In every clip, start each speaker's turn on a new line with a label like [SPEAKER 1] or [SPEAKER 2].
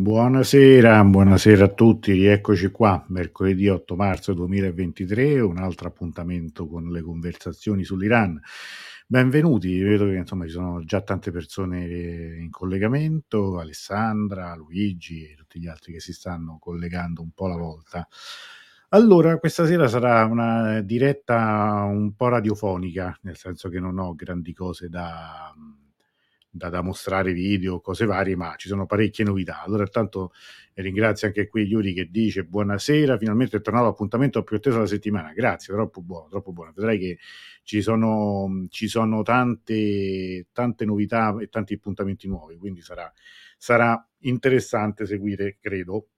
[SPEAKER 1] Buonasera, buonasera a tutti, rieccoci qua, mercoledì 8 marzo 2023, un altro appuntamento con le conversazioni sull'Iran. Benvenuti, vedo che insomma ci sono già tante persone in collegamento, Alessandra, Luigi e tutti gli altri che si stanno collegando un po' alla volta. Allora, questa sera sarà una diretta un po' radiofonica, nel senso che non ho grandi cose da, da, da, mostrare video, cose varie, ma ci sono parecchie novità. Allora, intanto ringrazio anche qui Yuri che dice buonasera, finalmente è tornato l'appuntamento più atteso della settimana. Grazie, troppo buono, troppo buono. Vedrai che ci sono, ci sono tante, tante novità e tanti appuntamenti nuovi, quindi sarà, sarà interessante seguire, credo,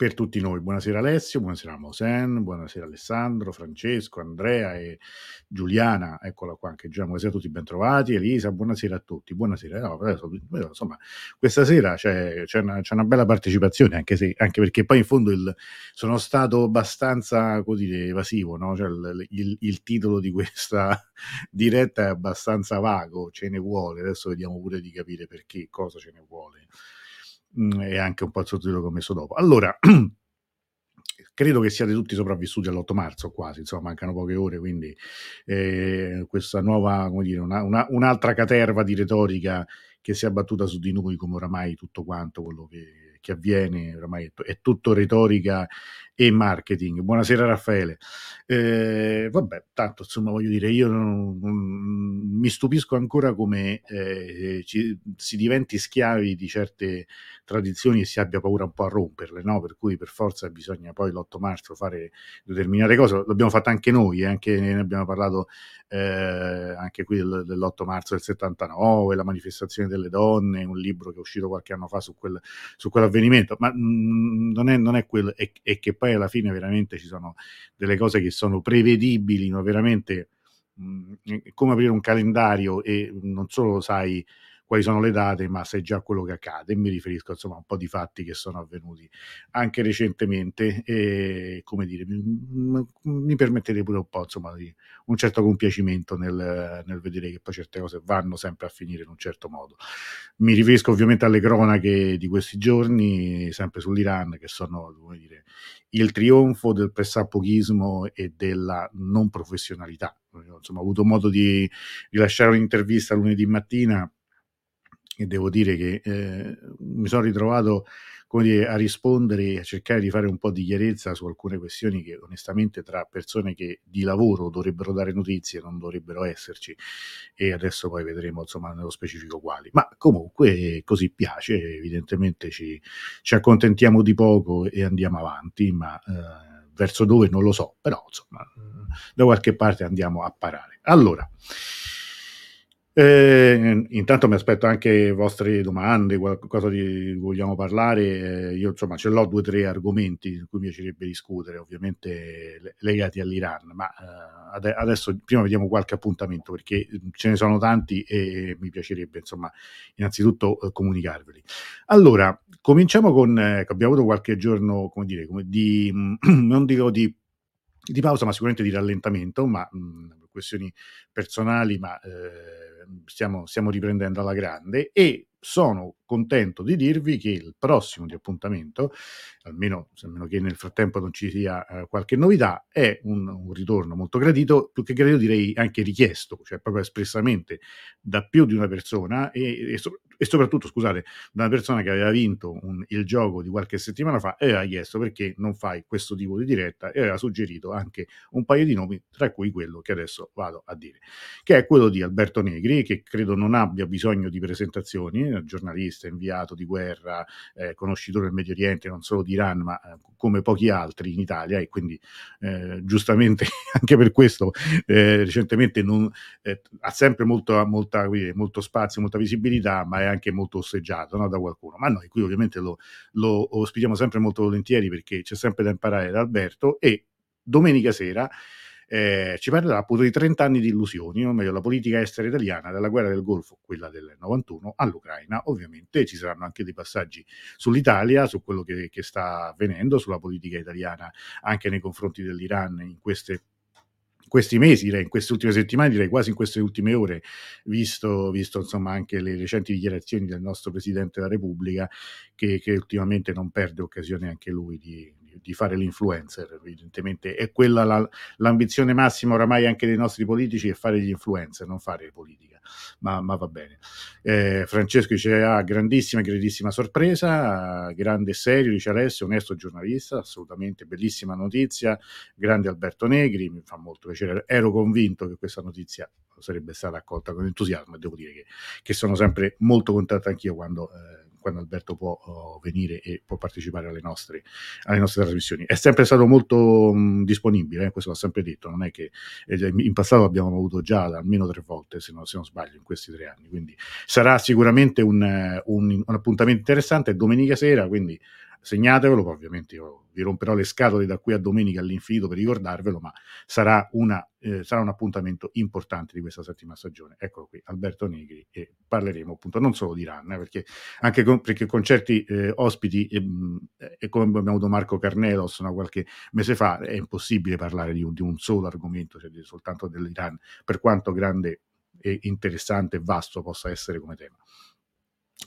[SPEAKER 1] per tutti noi. Buonasera Alessio, buonasera Mosen, buonasera Alessandro, Francesco, Andrea e Giuliana, eccola qua anche già, buonasera a tutti, bentrovati, Elisa, buonasera a tutti, buonasera. No, adesso, insomma, questa sera c'è, c'è, una, c'è, una, bella partecipazione, anche, se, anche perché poi in fondo il, sono stato abbastanza, dire, evasivo, no? cioè il, il, il titolo di questa diretta è abbastanza vago, ce ne vuole, adesso vediamo pure di capire perché, cosa ce ne vuole mh, e anche un po' il sottotitolo che ho messo dopo. Allora, credo che siate tutti sopravvissuti all'8 marzo quasi, insomma mancano poche ore, quindi eh, questa nuova, come dire, una, una, un'altra caterva di retorica che si è abbattuta su di noi come oramai tutto quanto quello che, che avviene, oramai è, è, tutto retorica e marketing. Buonasera Raffaele. Eh, vabbè, tanto insomma voglio dire, io non, non, mi stupisco ancora come eh, ci, si diventi schiavi di certe tradizioni e si abbia paura un po' a romperle, no? Per cui per forza bisogna poi l'8 marzo fare determinate cose. L'abbiamo fatto anche noi, eh? anche, ne abbiamo parlato eh, anche qui del, dell'8 marzo del 79, la manifestazione delle donne, un libro che è uscito qualche anno fa su, quel, su quell'avvenimento, ma mh, mm, non, è, non è quello, è, è che poi alla fine veramente ci sono delle cose che sono prevedibili, ma veramente mh, come aprire un calendario e non solo sai quali sono le date, ma sai già quello che accade. Mi riferisco insomma a un po' di fatti che sono avvenuti anche recentemente e come dire, mi, mi permettete pure un po' insomma di un certo compiacimento nel, nel, vedere che poi certe cose vanno sempre a finire in un certo modo. Mi riferisco ovviamente alle cronache di questi giorni, sempre sull'Iran, che sono come dire, il trionfo del pressappochismo e della non professionalità. Insomma, ho avuto modo di rilasciare un'intervista lunedì mattina e devo dire che eh, mi sono ritrovato dire, a rispondere e a cercare di fare un po' di chiarezza su alcune questioni che onestamente tra persone che di lavoro dovrebbero dare notizie non dovrebbero esserci e adesso poi vedremo insomma nello specifico quali. Ma comunque così piace, evidentemente ci, ci accontentiamo di poco e andiamo avanti, ma eh, verso dove non lo so, però insomma da qualche parte andiamo a parare. Allora, eh, intanto mi aspetto anche vostre domande, qualcosa di cui vogliamo parlare. Eh, io insomma ce l'ho due o tre argomenti su cui mi piacerebbe discutere, ovviamente legati all'Iran, ma eh, ad- adesso prima vediamo qualche appuntamento perché ce ne sono tanti e mi piacerebbe insomma innanzitutto eh, comunicarveli. Allora, cominciamo con, eh, abbiamo avuto qualche giorno, come dire, come di, non dico di, di pausa, ma sicuramente di rallentamento, ma mh, questioni personali, ma eh, stiamo, stiamo riprendendo alla grande e sono contento di dirvi che il prossimo di appuntamento, almeno, almeno che nel frattempo non ci sia uh, qualche novità, è un, un, ritorno molto gradito, più che gradito direi anche richiesto, cioè proprio espressamente da più di una persona e, e, so, e soprattutto, scusate, da una persona che aveva vinto un, il gioco di qualche settimana fa e aveva chiesto perché non fai questo tipo di diretta e aveva suggerito anche un paio di nomi, tra cui quello che adesso vado a dire, che è quello di Alberto Negri, che credo non abbia bisogno di presentazioni, giornalista, inviato di guerra, eh, conoscitore del Medio Oriente, non solo di Iran, ma eh, come pochi altri in Italia e quindi eh, giustamente anche per questo eh, recentemente non, eh, ha sempre molto, molta, molto spazio, molta visibilità, ma è anche molto osteggiato no, da qualcuno. Ma noi qui ovviamente lo, lo ospitiamo sempre molto volentieri perché c'è sempre da imparare da Alberto e domenica sera eh, ci parlerà appunto di 30 anni di illusioni, o meglio la politica estera italiana dalla guerra del Golfo, quella del 91, all'Ucraina. Ovviamente ci saranno anche dei passaggi sull'Italia, su quello che, che sta avvenendo, sulla politica italiana anche nei confronti dell'Iran in queste questi mesi, direi, in queste ultime settimane, direi quasi in queste ultime ore, visto, visto insomma anche le recenti dichiarazioni del nostro Presidente della Repubblica, che, che ultimamente non perde occasione anche lui di, di fare l'influencer, evidentemente. È quella la, l'ambizione massima oramai anche dei nostri politici è fare gli influencer, non fare politica, ma, ma va bene. Eh, Francesco dice, ah, grandissima, grandissima sorpresa, grande e serio, dice Alessio, onesto giornalista, assolutamente bellissima notizia, grande Alberto Negri, mi fa molto piacere, ero convinto che questa notizia sarebbe stata accolta con entusiasmo e devo dire che, che sono sempre molto contento anch'io quando... Eh, quando Alberto può oh, venire e può partecipare alle nostre, alle nostre trasmissioni. È sempre stato molto mh, disponibile, eh, questo l'ho sempre detto, non è che eh, in passato abbiamo avuto già almeno tre volte, se non, se non, sbaglio, in questi tre anni, quindi sarà sicuramente un, un, un appuntamento interessante, domenica sera, quindi segnatevelo, ovviamente io vi romperò le scatole da qui a domenica all'infinito per ricordarvelo, ma sarà, una, eh, sarà un appuntamento importante di questa settima stagione. Eccolo qui, Alberto Negri, e parleremo appunto non solo di Run, eh, perché anche con, perché con certi eh, ospiti, e come abbiamo avuto Marco Carnelos no, qualche mese fa, è impossibile parlare di un, di un solo argomento, cioè soltanto dell'Iran, per quanto grande e interessante e vasto possa essere come tema.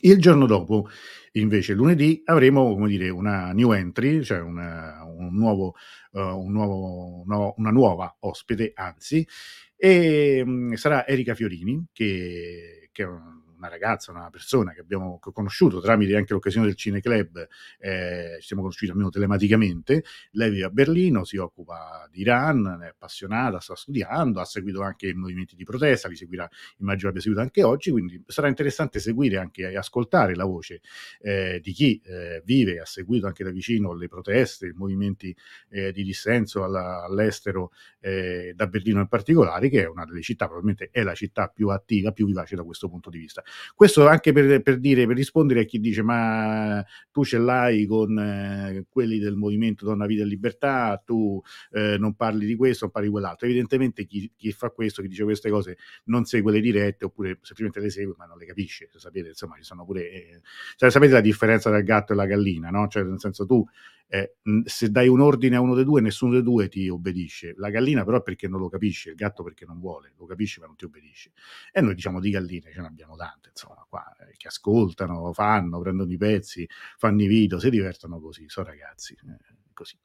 [SPEAKER 1] Il giorno dopo, invece, lunedì, avremo dire, una new entry, cioè una, un nuovo, uh, un nuovo, no, una nuova ospite, anzi, e um, sarà Erika Fiorini, che, che è un una ragazza, una persona che abbiamo conosciuto tramite anche l'occasione del Cineclub, eh, ci siamo conosciuti almeno telematicamente, lei vive a Berlino, si occupa di Iran, è appassionata, sta studiando, ha seguito anche i movimenti di protesta, li seguirà, immagino abbia seguito anche oggi, quindi sarà interessante seguire anche e ascoltare la voce eh, di chi eh, vive e ha seguito anche da vicino le proteste, i movimenti eh, di dissenso alla, all'estero, eh, da Berlino in particolare, che è una delle città, probabilmente è la città più attiva, più vivace da questo punto di vista. Questo anche per, per, dire, per rispondere a chi dice ma tu ce l'hai con eh, quelli del movimento Donna Vita e Libertà, tu eh, non parli di questo, non parli di quell'altro. Evidentemente chi, chi, fa questo, chi dice queste cose, non segue le dirette oppure semplicemente le segue ma non le capisce. Sapete, insomma, ci sono pure... Eh, cioè, sapete la differenza tra il gatto e la gallina, no? Cioè, nel senso tu eh, se dai un ordine a uno dei due, nessuno dei due ti obbedisce. La gallina però perché non lo capisce, il gatto perché non vuole, lo capisce ma non ti obbedisce. E noi diciamo di galline ce ne abbiamo tante, insomma, qua, eh, che ascoltano, fanno, prendono i pezzi, fanno i video, si divertono così, sono ragazzi, eh, così.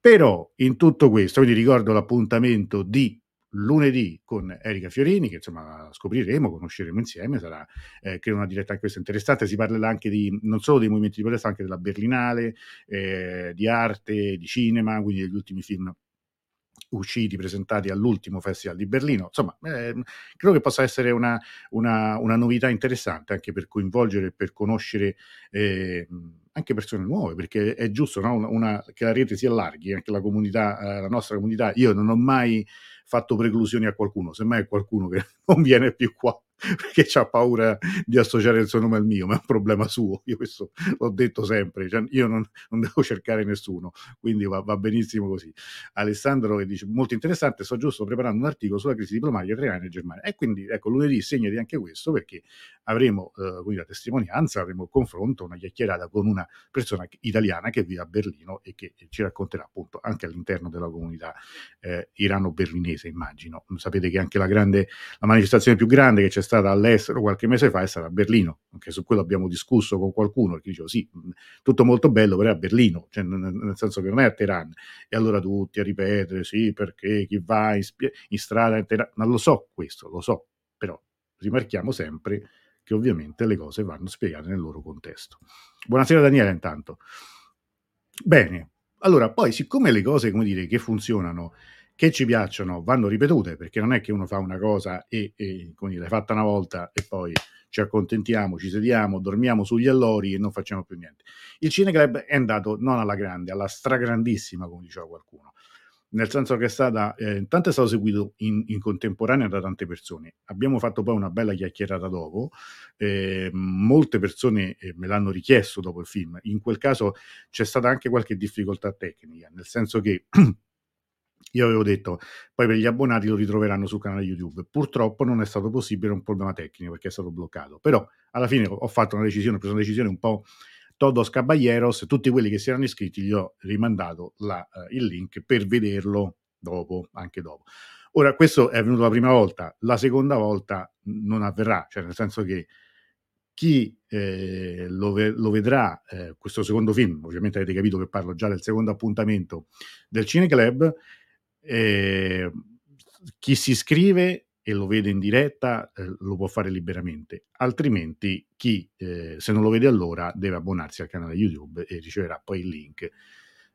[SPEAKER 1] Però in tutto questo, quindi ricordo l'appuntamento di lunedì con Erika Fiorini, che insomma scopriremo, conosceremo insieme, sarà eh, credo una diretta anche questa interessante, si parlerà anche di, non solo dei movimenti di protesta, anche della Berlinale, eh, di arte, di cinema, quindi degli ultimi film usciti, presentati all'ultimo Festival di Berlino. Insomma, eh, credo che possa essere una, una, una, novità interessante anche per coinvolgere e per conoscere eh, anche persone nuove, perché è giusto no? una, che la rete si allarghi, anche la comunità, eh, la nostra comunità. Io non ho mai fatto preclusioni a qualcuno, semmai è qualcuno che non viene più qua perché ha paura di associare il suo nome al mio, ma è un problema suo. Io questo l'ho detto sempre, cioè, io non, non, devo cercare nessuno, quindi va, va, benissimo così. Alessandro dice molto interessante, sto giusto preparando un articolo sulla crisi diplomatica tra Iran e Germania. E quindi ecco, lunedì segnati anche questo perché avremo eh, quindi la testimonianza, avremo il confronto, una chiacchierata con una persona italiana che vive a Berlino e che ci racconterà appunto anche all'interno della comunità eh, irano-berlinese, immagino. Sapete che anche la grande, la manifestazione più grande che c'è stata all'estero qualche mese fa è stata a Berlino, anche su quello abbiamo discusso con qualcuno che diceva sì, tutto molto bello, però è a Berlino, cioè, nel senso che non è a Teheran. E allora tutti a ripetere sì, perché chi va in, in strada a Teheran, non lo so questo, lo so, però rimarchiamo sempre che ovviamente le cose vanno spiegate nel loro contesto. Buonasera Daniele intanto. Bene, allora poi siccome le cose, come dire, che funzionano che ci piacciono vanno ripetute, perché non è che uno fa una cosa e, e dire, l'hai fatta una volta e poi ci accontentiamo, ci sediamo, dormiamo sugli allori e non facciamo più niente. Il Cineclub è andato non alla grande, alla stragrandissima, come diceva qualcuno, nel senso che è stata, eh, intanto è stato seguito in, in, contemporanea da tante persone. Abbiamo fatto poi una bella chiacchierata dopo, eh, molte persone eh, me l'hanno richiesto dopo il film, in quel caso c'è stata anche qualche difficoltà tecnica, nel senso che io avevo detto, poi per gli abbonati lo ritroveranno sul canale YouTube. Purtroppo non è stato possibile, un problema tecnico perché è stato bloccato. Però alla fine ho fatto una decisione, ho preso una decisione un po' todos caballeros, tutti quelli che si erano iscritti gli ho rimandato la, uh, il link per vederlo dopo, anche dopo. Ora, questo è avvenuto la prima volta, la seconda volta non avverrà, cioè nel senso che chi eh, lo, ve- lo, vedrà, eh, questo secondo film, ovviamente avete capito che parlo già del secondo appuntamento del Cineclub, eh, chi si iscrive e lo vede in diretta eh, lo può fare liberamente, altrimenti chi eh, se non lo vede allora deve abbonarsi al canale YouTube e riceverà poi il link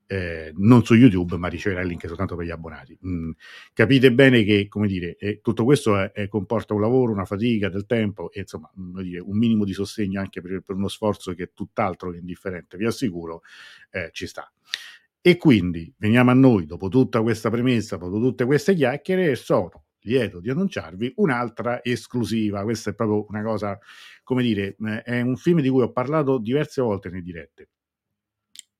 [SPEAKER 1] eh, non su YouTube, ma riceverà il link soltanto per gli abbonati. Mm, capite bene che, come dire, eh, tutto questo è, è, comporta un lavoro, una fatica, del tempo e insomma, dire, un minimo di sostegno anche per, per, uno sforzo che è tutt'altro che indifferente, vi assicuro, eh, ci sta. E quindi veniamo a noi, dopo tutta questa premessa, dopo tutte queste chiacchiere, e sono lieto di annunciarvi un'altra esclusiva. Questa è proprio una cosa, come dire, eh, è un film di cui ho parlato diverse volte nei dirette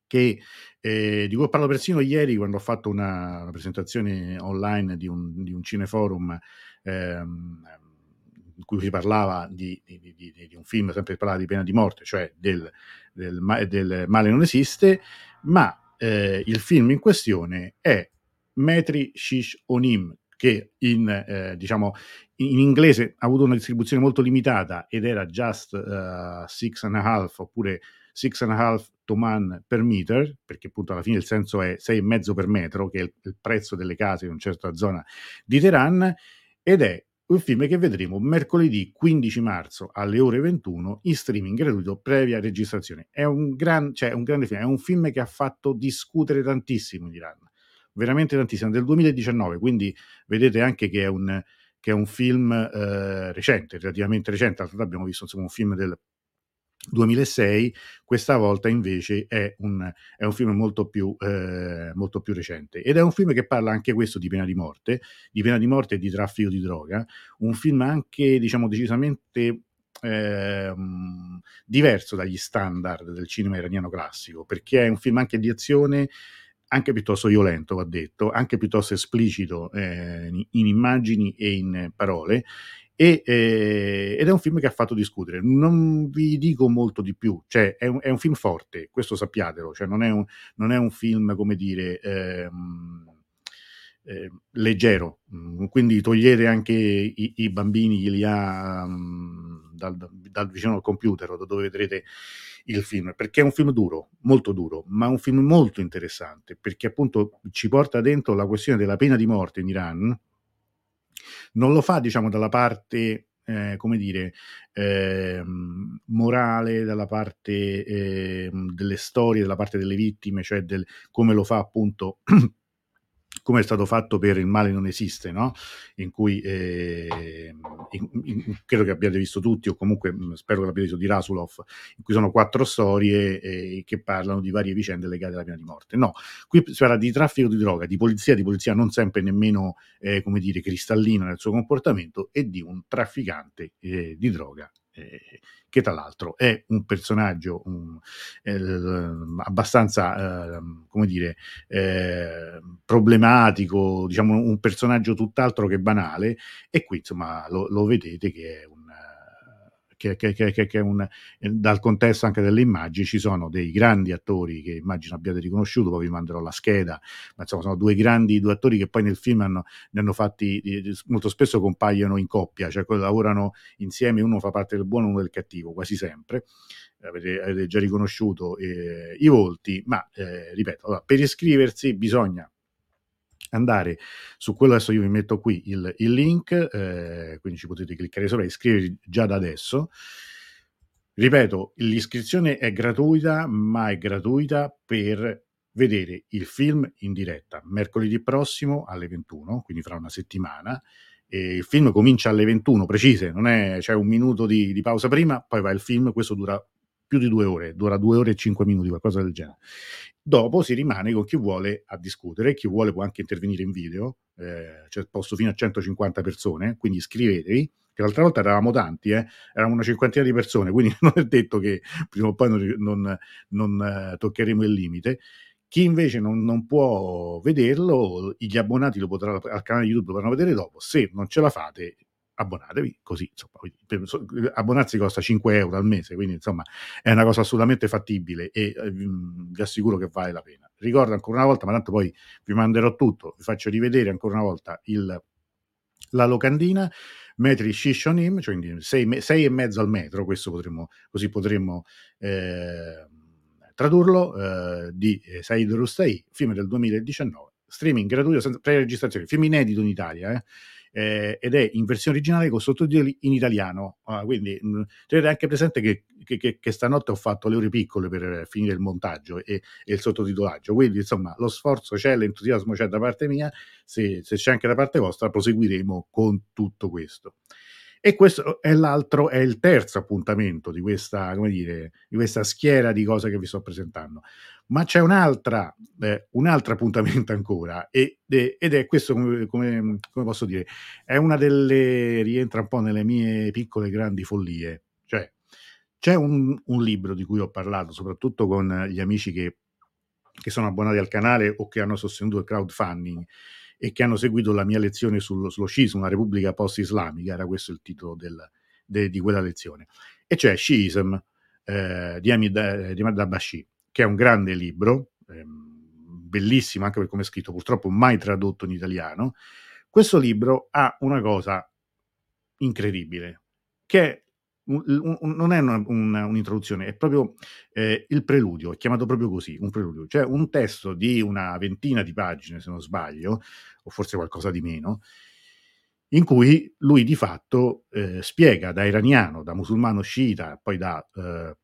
[SPEAKER 1] che, eh, di cui ho parlato persino ieri quando ho fatto una, una presentazione online di un, di un cineforum ehm, in cui si parlava di, di, di, di, un film, sempre parlava di pena di morte, cioè del, del, del male non esiste, ma eh, il film in questione è Metri Shish Onim, che in, eh, diciamo, in inglese ha avuto una distribuzione molto limitata ed era Just uh, Six and a Half oppure Six and a Half to Man per meter, perché appunto alla fine il senso è 6,5 per metro, che è il, il prezzo delle case in una certa zona di Teheran, ed è un film che vedremo mercoledì 15 marzo alle ore 21 in streaming gratuito previa registrazione. È un, gran, cioè, un grande film, è un film che ha fatto discutere tantissimo in Iran, veramente tantissimo, del 2019, quindi vedete anche che è un, che è un film eh, recente, relativamente recente, abbiamo visto insomma, un film del 2006, questa volta invece è un, è un film molto più, eh, molto più, recente. Ed è un film che parla anche questo di pena di morte, di pena di morte e di traffico di droga, un film anche diciamo decisamente eh, diverso dagli standard del cinema iraniano classico, perché è un film anche di azione anche piuttosto violento, va detto, anche piuttosto esplicito eh, in immagini e in parole, e, eh, ed è un film che ha fatto discutere. Non vi dico molto di più, cioè è un, è un film forte, questo sappiatelo, cioè non è un, non è un film, come dire, ehm, eh, leggero, mm, quindi togliete anche i, i bambini che li ha um, dal, dal, vicino al computer da dove vedrete il film, perché è un film duro, molto duro, ma un film molto interessante, perché appunto ci porta dentro la questione della pena di morte in Iran, non lo fa, diciamo, dalla parte eh, come dire, eh, morale, dalla parte eh, delle storie, dalla parte delle vittime, cioè del, come lo fa appunto come è stato fatto per Il male non esiste, no? in cui eh, in, in, credo che abbiate visto tutti, o comunque spero che l'abbiate visto di Rasulov, in cui sono quattro storie eh, che parlano di varie vicende legate alla pena di morte. No, qui si parla di traffico di droga, di polizia, di polizia non sempre nemmeno, eh, come dire, cristallina nel suo comportamento, e di un trafficante eh, di droga eh, che tra l'altro è un personaggio um, eh, abbastanza, eh, come dire, eh, problematico, diciamo un personaggio tutt'altro che banale, e qui insomma lo, lo vedete che è un che, che, che, che un, eh, dal contesto anche delle immagini ci sono dei grandi attori che immagino abbiate riconosciuto, poi vi manderò la scheda, ma insomma sono due grandi due attori che poi nel film hanno, ne hanno fatti, molto spesso compaiono in coppia, cioè lavorano insieme, uno fa parte del buono e uno del cattivo, quasi sempre. Avete, avete già riconosciuto eh, i volti, ma eh, ripeto, allora, per iscriversi bisogna andare su quello, adesso io vi metto qui il, il link, eh, quindi ci potete cliccare sopra e iscrivervi già da adesso. Ripeto, l'iscrizione è gratuita, ma è gratuita per vedere il film in diretta mercoledì prossimo alle 21, quindi fra una settimana. E il film comincia alle 21 precise, non è, c'è un minuto di, di pausa prima, poi va il film, questo dura più di due ore, dura due ore e cinque minuti, qualcosa del genere. Dopo si rimane con chi vuole a discutere, chi vuole può anche intervenire in video, eh, c'è posto fino a 150 persone, quindi iscrivetevi, che l'altra volta eravamo tanti, eh? eravamo una cinquantina di persone, quindi non è detto che prima o poi non, non, non eh, toccheremo il limite. Chi invece non, non, può vederlo, gli abbonati lo potranno, al canale YouTube lo potranno vedere dopo. Se non ce la fate, abbonatevi, così insomma, abbonarsi costa 5 euro al mese, quindi insomma è una cosa assolutamente fattibile e eh, vi assicuro che vale la pena. Ricordo ancora una volta, ma tanto poi vi manderò tutto, vi faccio rivedere ancora una volta il, la locandina, metri shishonim, cioè 6, 6 e mezzo al metro, questo potremmo, così potremmo eh, tradurlo, eh, di Said Rustai, film del 2019, streaming gratuito senza pre-registrazione, film inedito in Italia, eh eh, ed è in versione originale con sottotitoli in italiano. Ah, quindi mh, tenete anche presente che, che, che, che, stanotte ho fatto le ore piccole per finire il montaggio e, e il sottotitolaggio. Quindi, insomma, lo sforzo c'è, l'entusiasmo c'è da parte mia. Se, se c'è anche da parte vostra, proseguiremo con tutto questo. E questo è l'altro, è il terzo appuntamento di questa, come dire, di questa schiera di cose che vi sto presentando. Ma c'è un'altra, eh, un altro appuntamento ancora, e, ed è questo, come, come, posso dire, è una delle, rientra un po' nelle mie piccole grandi follie. Cioè, c'è un, un libro di cui ho parlato, soprattutto con gli amici che, che sono abbonati al canale o che hanno sostenuto il crowdfunding e che hanno seguito la mia lezione sullo, sullo scismo, una repubblica post-islamica, era questo il titolo del, de, di quella lezione. E c'è Scism eh, di Hamid Abashi che è un grande libro, ehm, bellissimo anche per come è scritto, purtroppo mai tradotto in italiano. Questo libro ha una cosa incredibile, che un, un, non è una, una, un'introduzione, è proprio eh, il preludio, è chiamato proprio così, un preludio, cioè un testo di una ventina di pagine, se non sbaglio, o forse qualcosa di meno, in cui lui di fatto eh, spiega da iraniano, da musulmano sciita, poi da eh,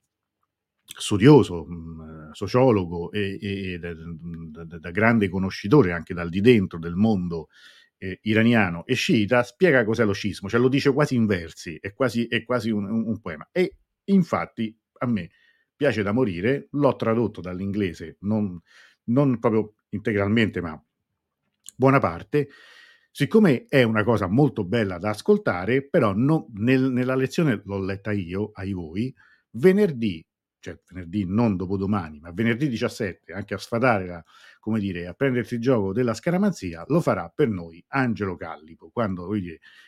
[SPEAKER 1] studioso, mh, sociologo e, e da, da, da, grande conoscitore anche dal di dentro del mondo eh, iraniano e sciita, spiega cos'è lo scismo, cioè lo dice quasi in versi, è quasi, è quasi un, un, un poema. E infatti a me piace da morire, l'ho tradotto dall'inglese, non, non proprio integralmente, ma buona parte, siccome è una cosa molto bella da ascoltare, però no, nel, nella lezione l'ho letta io, ai voi, venerdì cioè venerdì non dopodomani, ma venerdì 17, anche a sfatare la, come dire, a prendersi il gioco della scaramanzia, lo farà per noi Angelo Callipo. Quando,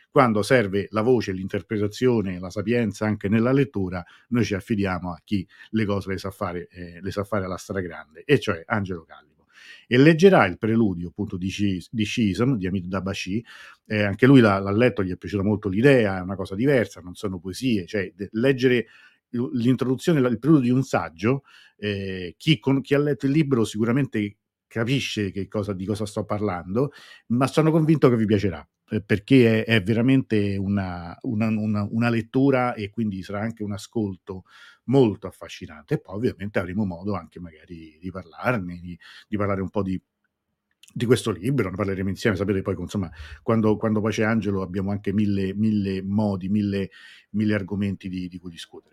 [SPEAKER 1] quando serve la voce, l'interpretazione, la sapienza anche nella lettura, noi ci affidiamo a chi le cose le sa fare, eh, le sa fare alla stragrande, e cioè Angelo Callipo. E leggerà il preludio appunto di, Scism, di Hamid Dabashi, eh, anche lui l'ha, l'ha letto, gli è piaciuta molto l'idea, è una cosa diversa, non sono poesie, cioè de- leggere l'introduzione, il periodo di un saggio, eh, chi, con, chi ha letto il libro sicuramente capisce cosa, di cosa sto parlando, ma sono convinto che vi piacerà eh, perché è, è veramente una, una, una, una, lettura e quindi sarà anche un ascolto molto affascinante. E poi ovviamente avremo modo anche magari di parlarne, di, di parlare un po' di, di questo libro, ne parleremo insieme, sapete poi insomma quando, quando poi c'è Angelo abbiamo anche mille, mille modi, mille, mille argomenti di, di cui discutere.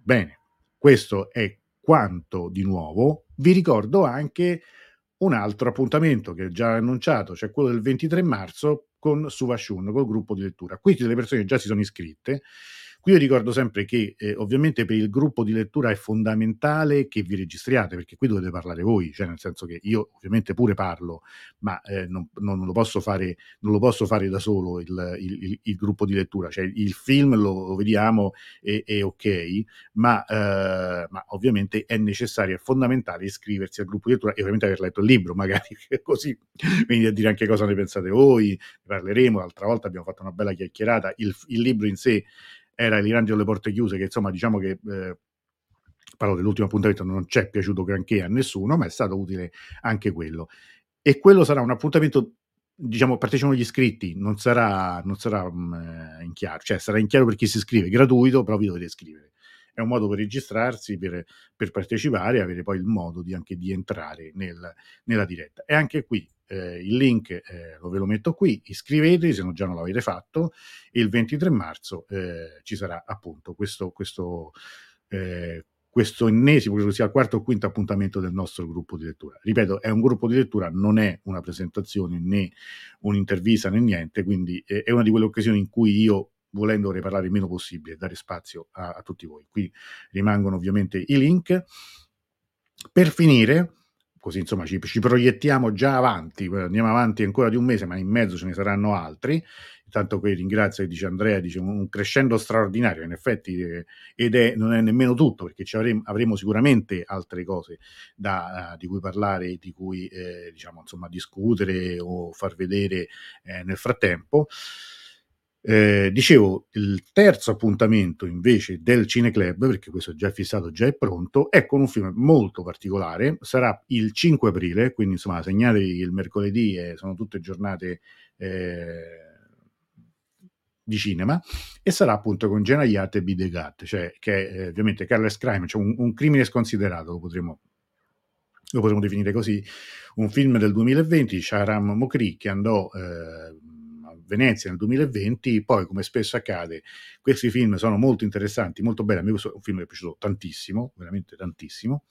[SPEAKER 1] Bene, questo è quanto di nuovo. Vi ricordo anche un altro appuntamento che ho già annunciato, cioè quello del 23 marzo con Suvashun, col gruppo di lettura. Qui delle persone già si sono iscritte Qui io ricordo sempre che eh, ovviamente per il gruppo di lettura è fondamentale che vi registriate, perché qui dovete parlare voi, cioè nel senso che io ovviamente pure parlo, ma eh, non, non, lo posso fare, non lo posso fare da solo il, il, il, il gruppo di lettura, cioè il film lo, lo vediamo e, e, ok, ma, eh, ma, ovviamente è necessario, è fondamentale iscriversi al gruppo di lettura e ovviamente aver letto il libro, magari così, quindi a dire anche cosa ne pensate voi, ne parleremo, l'altra volta abbiamo fatto una bella chiacchierata, il libro in sé era l'Irangelo delle porte chiuse, che insomma diciamo che eh, parlo dell'ultimo appuntamento, non ci è piaciuto granché a nessuno, ma è stato utile anche quello. E quello sarà un appuntamento, diciamo, partecipano gli iscritti, non sarà, non sarà um, in chiaro, cioè sarà in chiaro per chi si iscrive, gratuito, però vi dovete iscrivere. È un modo per registrarsi, per, per partecipare e avere poi il modo di, anche di entrare nel, nella diretta. E anche qui eh, il link eh, ve lo metto qui, iscrivetevi se non già non l'avete fatto e il 23 marzo eh, ci sarà appunto questo, questo, eh, questo ennesimo, credo sia il quarto o quinto appuntamento del nostro gruppo di lettura. Ripeto, è un gruppo di lettura, non è una presentazione né un'intervista né niente, quindi è una di quelle occasioni in cui io volendo vorrei parlare il meno possibile, dare spazio a, a tutti voi. Qui rimangono ovviamente i link. Per finire, così insomma ci, ci, proiettiamo già avanti, andiamo avanti ancora di un mese, ma in mezzo ce ne saranno altri. Intanto qui ringrazio, dice Andrea, dice un crescendo straordinario, in effetti, eh, ed è, non è nemmeno tutto, perché avremo, avremo, sicuramente altre cose da, uh, di cui parlare, di cui eh, diciamo, insomma, discutere o far vedere eh, nel frattempo. Eh, dicevo, il terzo appuntamento invece del Cineclub, perché questo è già fissato, già è pronto, è con un film molto particolare, sarà il 5 aprile, quindi insomma segnatevi il mercoledì, eh, sono tutte giornate eh, di cinema, e sarà appunto con Genaiate e Bidegat, cioè che è eh, ovviamente Carles Crime, cioè un, un crimine sconsiderato, lo potremmo lo potremmo definire così, un film del 2020, Sharam Mokri, che andò eh, Venezia nel 2020, poi come spesso accade, questi film sono molto interessanti, molto belli, a me questo film mi è piaciuto tantissimo, veramente tantissimo,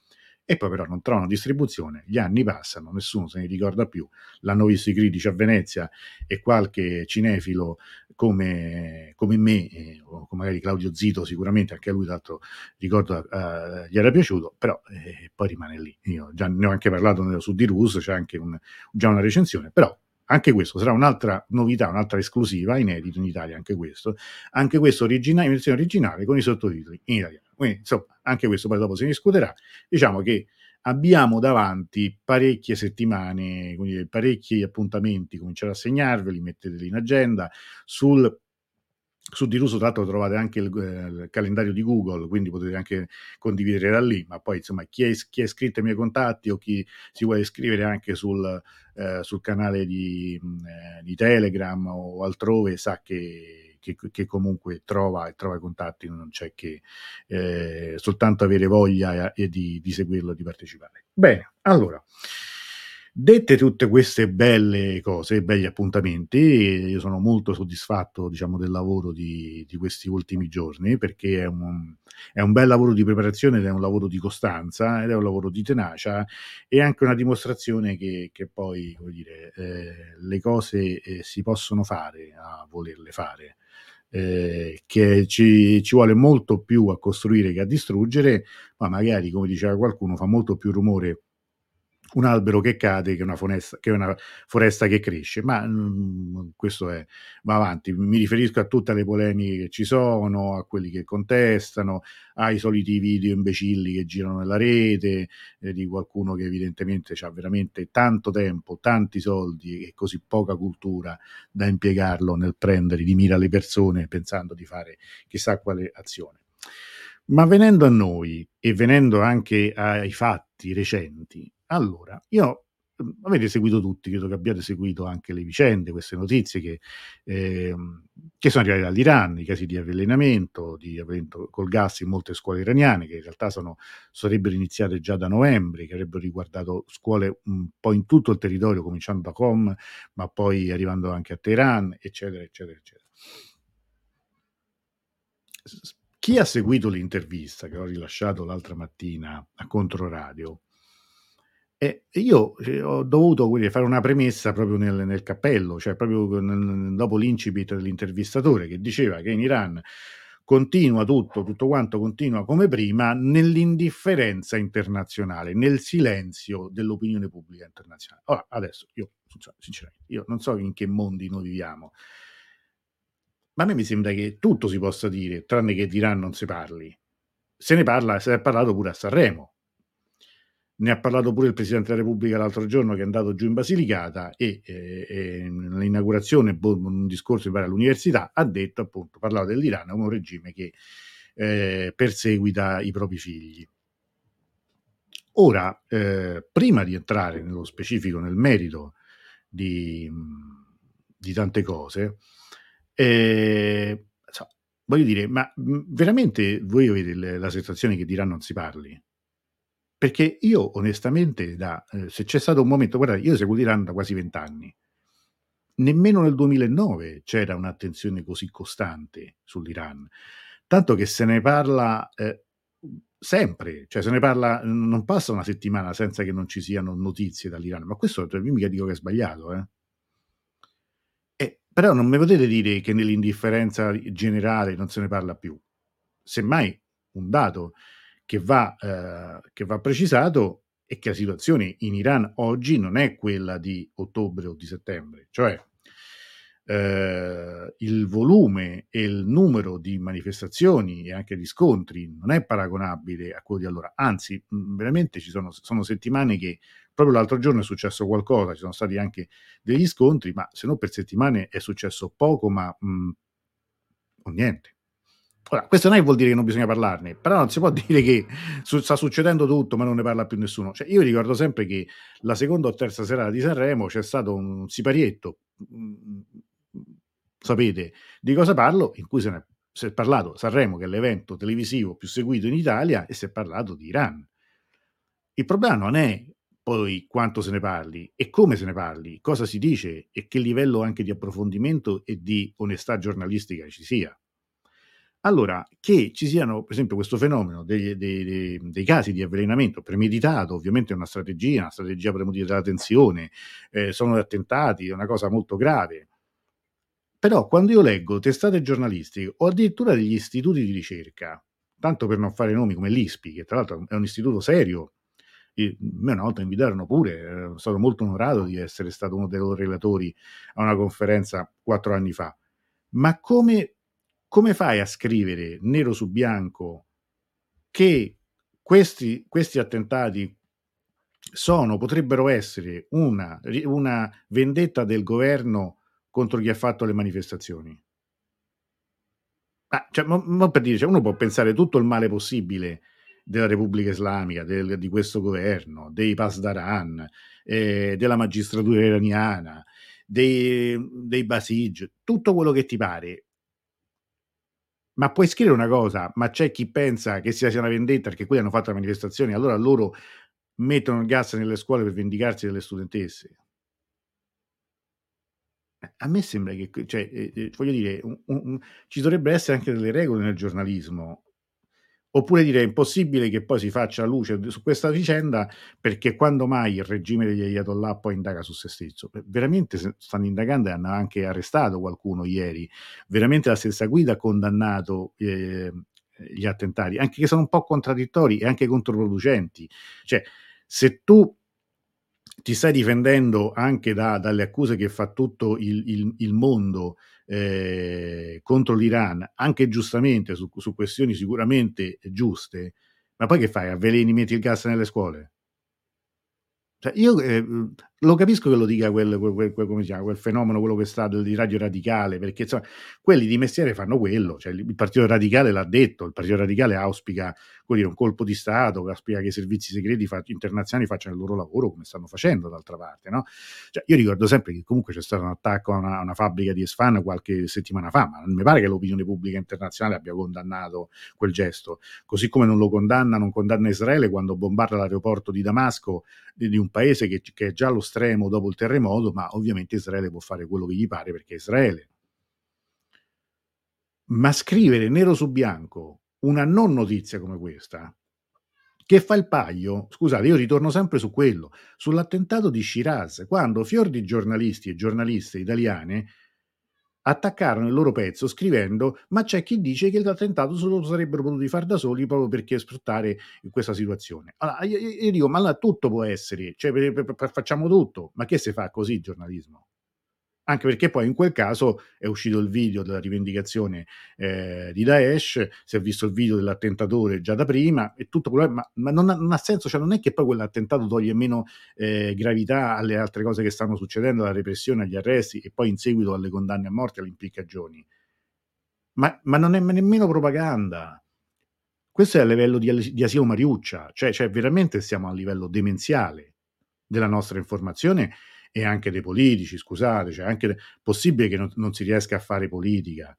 [SPEAKER 1] e poi però non trovano distribuzione, gli anni passano, nessuno se ne ricorda più, l'hanno visto i critici a Venezia e qualche cinefilo come, come me, eh, o come magari Claudio Zito sicuramente, anche a lui tanto ricordo eh, gli era piaciuto, però eh, poi rimane lì, io già ne ho anche parlato su di Rus, c'è anche un, già una recensione, però anche questo sarà un'altra novità, un'altra esclusiva, inedito in Italia anche questo, anche questo originale, in versione originale con i sottotitoli in italiano. Quindi, insomma, anche questo poi dopo se ne discuterà. Diciamo che abbiamo davanti parecchie settimane, quindi parecchi appuntamenti, cominciare a segnarveli, metteteli in agenda sul su Diruso, tra l'altro, trovate anche il, eh, il, calendario di Google, quindi potete anche condividere da lì. Ma poi, insomma, chi è, chi è iscritto ai miei contatti o chi si vuole iscrivere anche sul, eh, sul canale di, eh, di, Telegram o altrove sa che, che, che comunque trova, trova, i contatti, non c'è che eh, soltanto avere voglia e, di, di seguirlo, di partecipare. Bene, allora. Dette tutte queste belle cose, belli appuntamenti, io sono molto soddisfatto diciamo, del lavoro di, di questi ultimi giorni perché è un, è un, bel lavoro di preparazione ed è un lavoro di costanza ed è un lavoro di tenacia e anche una dimostrazione che, che poi dire, eh, le cose eh, si possono fare a volerle fare. Eh, che ci, ci, vuole molto più a costruire che a distruggere, ma magari, come diceva qualcuno, fa molto più rumore un albero che cade che una, foresta che, una foresta che cresce, ma mh, mm, questo è, va avanti. Mi riferisco a tutte le polemiche che ci sono, a quelli che contestano, ai soliti video imbecilli che girano nella rete, eh, di qualcuno che evidentemente ha veramente tanto tempo, tanti soldi e così poca cultura da impiegarlo nel prendere di mira le persone pensando di fare chissà quale azione. Ma venendo a noi e venendo anche ai fatti recenti, allora, io mhmm, avete seguito tutti, credo che abbiate seguito anche le vicende, queste notizie che, eh, che sono arrivate dall'Iran, i casi di avvelenamento, di avvelenamento col gas in molte scuole iraniane, che in realtà sono, sarebbero iniziate già da novembre, che avrebbero riguardato scuole un po' in tutto il territorio, cominciando da Qom, ma poi arrivando anche a Teheran, eccetera, eccetera, eccetera. Chi ha seguito l'intervista che ho rilasciato l'altra mattina a Controradio, e io eh, ho dovuto dire, fare una premessa proprio nel, nel cappello, cioè proprio nel, dopo l'incipit dell'intervistatore che diceva che in Iran continua tutto, tutto quanto continua come prima nell'indifferenza internazionale, nel silenzio dell'opinione pubblica internazionale. Ora, adesso io, sinceramente, io non so in che mondi noi viviamo, ma a me mi sembra che tutto si possa dire, tranne che di Iran non si parli. Se ne parla, se ne è parlato pure a Sanremo ne ha parlato pure il Presidente della Repubblica l'altro giorno che è andato giù in Basilicata e, eh, e nell'inaugurazione, boh, un discorso all'università, ha detto appunto, parlava dell'Iran come un regime che eh, perseguita i propri figli. Ora, eh, prima di entrare nello specifico, nel merito di, di tante cose, eh, voglio dire, ma veramente voi avete la sensazione che di Iran non si parli? Perché io onestamente, da, eh, se c'è stato un momento, guardate, io seguo l'Iran da quasi vent'anni, nemmeno nel 2009 c'era un'attenzione così costante sull'Iran, tanto che se ne parla eh, sempre, cioè se ne parla, non passa una settimana senza che non ci siano notizie dall'Iran, ma questo io mica dico che è sbagliato, eh. Eh, però non mi potete dire che nell'indifferenza generale non se ne parla più. Semmai un dato che va, eh, che va precisato è che la situazione in Iran oggi non è quella di ottobre o di settembre, cioè eh, il volume e il numero di manifestazioni e anche di scontri non è paragonabile a quello di allora, anzi veramente ci sono, sono settimane che proprio l'altro giorno è successo qualcosa, ci sono stati anche degli scontri, ma se no per settimane è successo poco, ma mh, o niente. Ora, questo non è vuol dire che non bisogna parlarne, però non si può dire che su, sta succedendo tutto ma non ne parla più nessuno. Cioè, io ricordo sempre che la seconda o terza serata di Sanremo c'è stato un siparietto, sapete di cosa parlo, in cui se ne si è parlato Sanremo, che è l'evento televisivo più seguito in Italia, e si è parlato di Iran. Il problema non è poi quanto se ne parli e come se ne parli, cosa si dice e che livello anche di approfondimento e di onestà giornalistica ci sia. Allora, che ci siano, per esempio, questo fenomeno dei, dei, dei, casi di avvelenamento premeditato, ovviamente è una strategia, una strategia per mutare la tensione, eh, sono attentati, è una cosa molto grave. Però quando io leggo testate giornalistiche o addirittura degli istituti di ricerca, tanto per non fare nomi come l'ISPI, che tra l'altro è un istituto serio, e me una volta invitarono pure, eh, sono molto onorato di essere stato uno dei loro relatori a una conferenza quattro anni fa. Ma come come fai a scrivere nero su bianco che questi, questi attentati sono, potrebbero essere una, una vendetta del governo contro chi ha fatto le manifestazioni? Ah, cioè, ma, ma per dire, cioè uno può pensare tutto il male possibile della Repubblica Islamica, del, di questo governo, dei Pasdaran, eh, della magistratura iraniana, dei, dei Basij, tutto quello che ti pare, ma puoi scrivere una cosa, ma c'è chi pensa che sia una vendetta perché quelli hanno fatto la manifestazione, allora loro mettono il gas nelle scuole per vendicarsi delle studentesse. A me sembra che, cioè, eh, eh, voglio dire, un, un, ci dovrebbero essere anche delle regole nel giornalismo Oppure dire è impossibile che poi si faccia luce su questa vicenda perché quando mai il regime degli Ayatollah poi indaga su se stesso? Veramente stanno indagando e hanno anche arrestato qualcuno ieri. Veramente la stessa guida ha condannato eh, gli attentati, anche che sono un po' contraddittori e anche controproducenti. Cioè, se tu ti stai difendendo anche da, dalle accuse che fa tutto il, il, il mondo eh, contro l'Iran, anche giustamente su, su, questioni sicuramente giuste, ma poi che fai? Avveleni, metti il gas nelle scuole? Cioè io eh, lo capisco che lo dica quel, quel, quel, chiama, quel, fenomeno, quello che sta di radio radicale, perché insomma, quelli di mestiere fanno quello, cioè, il Partito Radicale l'ha detto, il Partito Radicale auspica dire, un colpo di Stato, auspica che i servizi segreti fa, internazionali facciano il loro lavoro come stanno facendo d'altra parte. No? Cioè, io ricordo sempre che comunque c'è stato un attacco a una, a una fabbrica di Esfan qualche settimana fa, ma non mi pare che l'opinione pubblica internazionale abbia condannato quel gesto, così come non lo condanna, non condanna Israele quando bombarda l'aeroporto di Damasco di, di un paese che, che è già allo stremo dopo il terremoto, ma ovviamente Israele può fare quello che gli pare perché è Israele. Ma scrivere nero su bianco una non notizia come questa, che fa il paio, scusate, io ritorno sempre su quello, sull'attentato di Shiraz, quando fior di giornalisti e giornaliste italiane attaccarono il loro pezzo scrivendo ma c'è chi dice che l'attentato se lo sarebbero potuti fare da soli proprio perché sfruttare questa situazione. Allora, io, io dico, ma allora tutto può essere, cioè per, per, per, facciamo tutto, ma che si fa così il giornalismo? Anche perché poi in quel caso è uscito il video della rivendicazione eh, di Daesh, si è visto il video dell'attentatore già da prima e tutto quello, ma, ma non, ha, non, ha, senso, cioè non è che poi quell'attentato toglie meno eh, gravità alle altre cose che stanno succedendo, alla repressione, agli arresti e poi in seguito alle condanne a morte, alle impiccagioni. Ma, ma non è nemmeno propaganda. Questo è a livello di, di asilo Mariuccia, cioè, cioè veramente siamo a livello demenziale della nostra informazione e anche dei politici, scusate, cioè anche possibile che non, non si riesca a fare politica.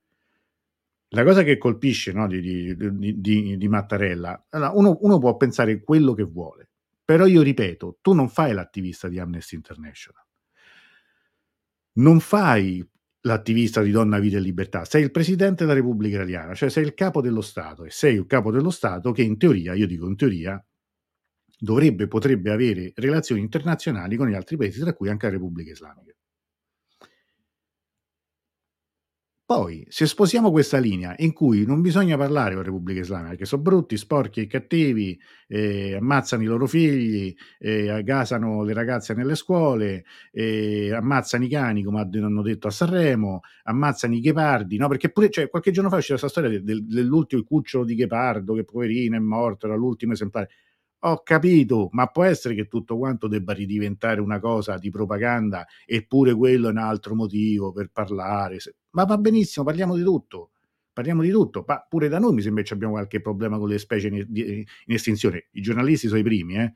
[SPEAKER 1] La cosa che colpisce no, di, di, di, di, Mattarella, allora uno, uno può pensare quello che vuole, però io ripeto, tu non fai l'attivista di Amnesty International, non fai l'attivista di Donna Vita e Libertà, sei il presidente della Repubblica Italiana, cioè sei il capo dello Stato e sei il capo dello Stato che in teoria, io dico in teoria, dovrebbe, potrebbe avere relazioni internazionali con gli altri paesi, tra cui anche la Repubblica Islamica. Poi, se sposiamo questa linea in cui non bisogna parlare con Repubblica Islamica, che sono brutti, sporchi e cattivi, eh, ammazzano i loro figli, eh, gasano le ragazze nelle scuole, eh, ammazzano i cani, come hanno detto a Sanremo, ammazzano i ghepardi, no? Perché pure, cioè, qualche giorno fa c'era questa storia del, dell'ultimo cucciolo di ghepardo, che poverino è morto, era l'ultimo esemplare. Ho capito, ma può essere che tutto quanto debba ridiventare una cosa di propaganda eppure quello è un altro motivo per parlare. Ma va benissimo, parliamo di tutto. Parliamo di tutto, ma pure da noi mi sembra che abbiamo qualche problema con le specie in, in estinzione. I giornalisti sono i primi, eh?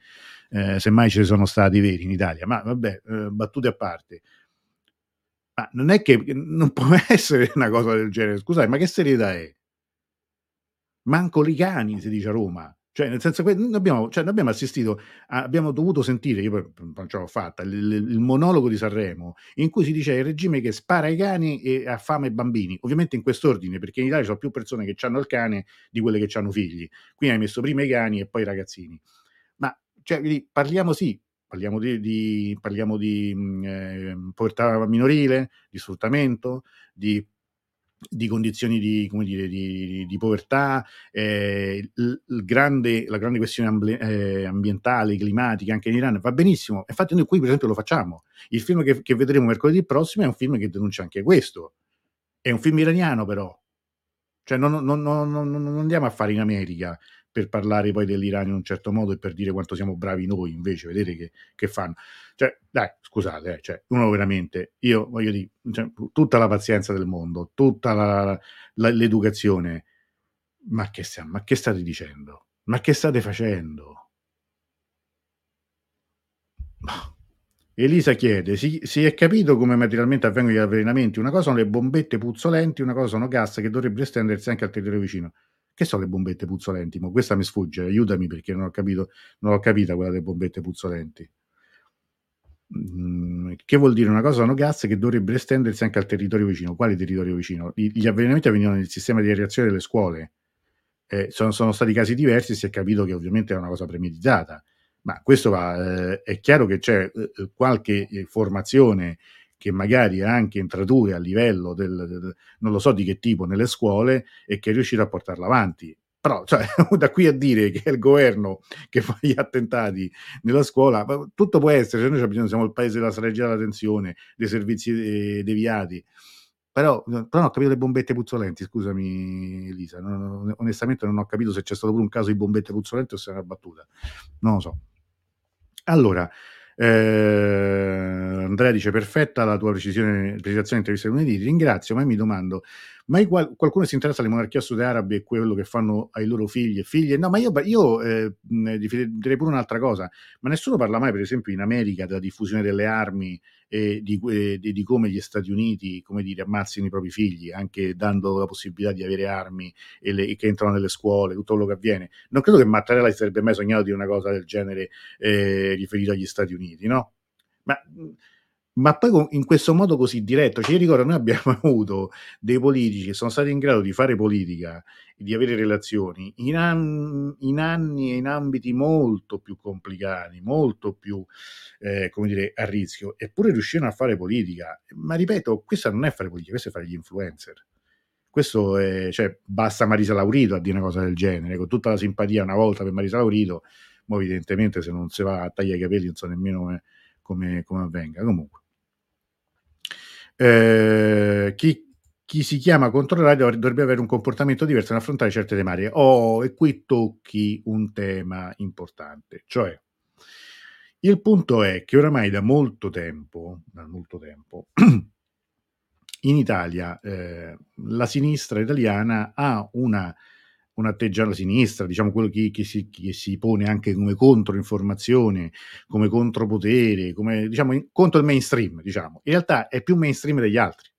[SPEAKER 1] Eh, semmai ce ne sono stati veri in Italia, ma vabbè, eh, battute a parte. Ma non è che non può essere una cosa del genere. Scusate, ma che serietà è? Manco li cani, si dice a Roma. Cioè, nel senso che noi abbiamo, cioè, noi abbiamo assistito, a, abbiamo dovuto sentire, io non ce l'ho fatta, il, il, monologo di Sanremo, in cui si dice il regime che spara ai cani e affama i bambini. Ovviamente in quest'ordine, perché in Italia ci sono più persone che hanno il cane di quelle che hanno figli. Quindi hai messo prima i cani e poi i ragazzini. Ma cioè, parliamo sì, parliamo di, di, parliamo di eh, povertà minorile, di sfruttamento, di di condizioni di, dire, di, di povertà, eh, il, il grande, la grande questione amble, eh, ambientale, climatica anche in Iran va benissimo. Infatti, noi qui, per esempio, lo facciamo. Il film che, che vedremo mercoledì prossimo è un film che denuncia anche questo. È un film iraniano, però. Cioè, non, non, non, non andiamo a fare in America per parlare poi dell'Iran in un certo modo e per dire quanto siamo bravi noi, invece, vedete che, che fanno. Cioè, dai, scusate, eh, cioè, uno veramente, io voglio dire, cioè, tutta la pazienza del mondo, tutta la, la, l'educazione, ma che, stiamo, ma che state dicendo? Ma che state facendo? Elisa chiede: si, si, è capito come materialmente avvengono gli avvelenamenti? Una cosa sono le bombette puzzolenti, una cosa sono gas che dovrebbero estendersi anche al territorio vicino. Che sono le bombette puzzolenti? Ma questa mi sfugge, aiutami perché non ho capito, non ho capita quella delle bombette puzzolenti. Mm, che vuol dire una cosa sono gas che dovrebbero estendersi anche al territorio vicino. Quale territorio vicino? Gli avvelenamenti avvenivano nel sistema di reazione delle scuole. Eh, sono, sono, stati casi diversi, si è capito che ovviamente è una cosa premeditata, ma questo va, eh, è chiaro che c'è eh, qualche eh, formazione che magari anche entrature a livello del, del, non lo so di che tipo nelle scuole e che è riuscito a portarla avanti. Però cioè, da qui a dire che è il governo che fa gli attentati nella scuola, tutto può essere, cioè noi abbiamo, siamo il paese della strategia della tensione, dei servizi eh, deviati. Però, però non ho capito le bombette puzzolenti, scusami Elisa, non, onestamente non ho capito se c'è stato pure un caso di bombette puzzolenti o se è una battuta, non lo so. Allora, eh, Andrea dice perfetta la tua precisione, precisazione intervista lunedì, ti ringrazio, ma mi domando, ma qual- qualcuno si interessa alle monarchie saudite arabe e quello che fanno ai loro figli e figlie? No, ma io, io eh, direi pure un'altra cosa, ma nessuno parla mai per esempio in America della diffusione delle armi e di, di, di, come gli Stati Uniti, come dire, ammazzino i propri figli, anche dando la possibilità di avere armi e, le, e che entrano nelle scuole, tutto quello che avviene. Non credo che Mattarella si sarebbe mai sognato di una cosa del genere eh, riferita agli Stati Uniti, no? Ma ma poi in questo modo così diretto, cioè io ricordo noi abbiamo avuto dei politici che sono stati in grado di fare politica e di avere relazioni in, an- in anni e in ambiti molto più complicati, molto più, eh, come dire, a rischio, eppure riuscirono a fare politica. Ma ripeto, questa non è fare politica, questo è fare gli influencer. Questo è, cioè, basta Marisa Laurito a dire una cosa del genere, con tutta la simpatia una volta per Marisa Laurito, ma evidentemente se non si va a tagliare i capelli non so nemmeno come, come avvenga. Comunque. Eh, chi, chi, si chiama controllario dovrebbe avere un comportamento diverso nell'affrontare certe tematiche. Oh, e qui tocchi un tema importante, cioè il punto è che oramai da molto tempo, da molto tempo in Italia eh, la sinistra italiana ha una un atteggiamento alla sinistra, diciamo quello che, che, si, che, si, pone anche come controinformazione, come contropotere, come diciamo in, contro il mainstream, diciamo. In realtà è più mainstream degli altri.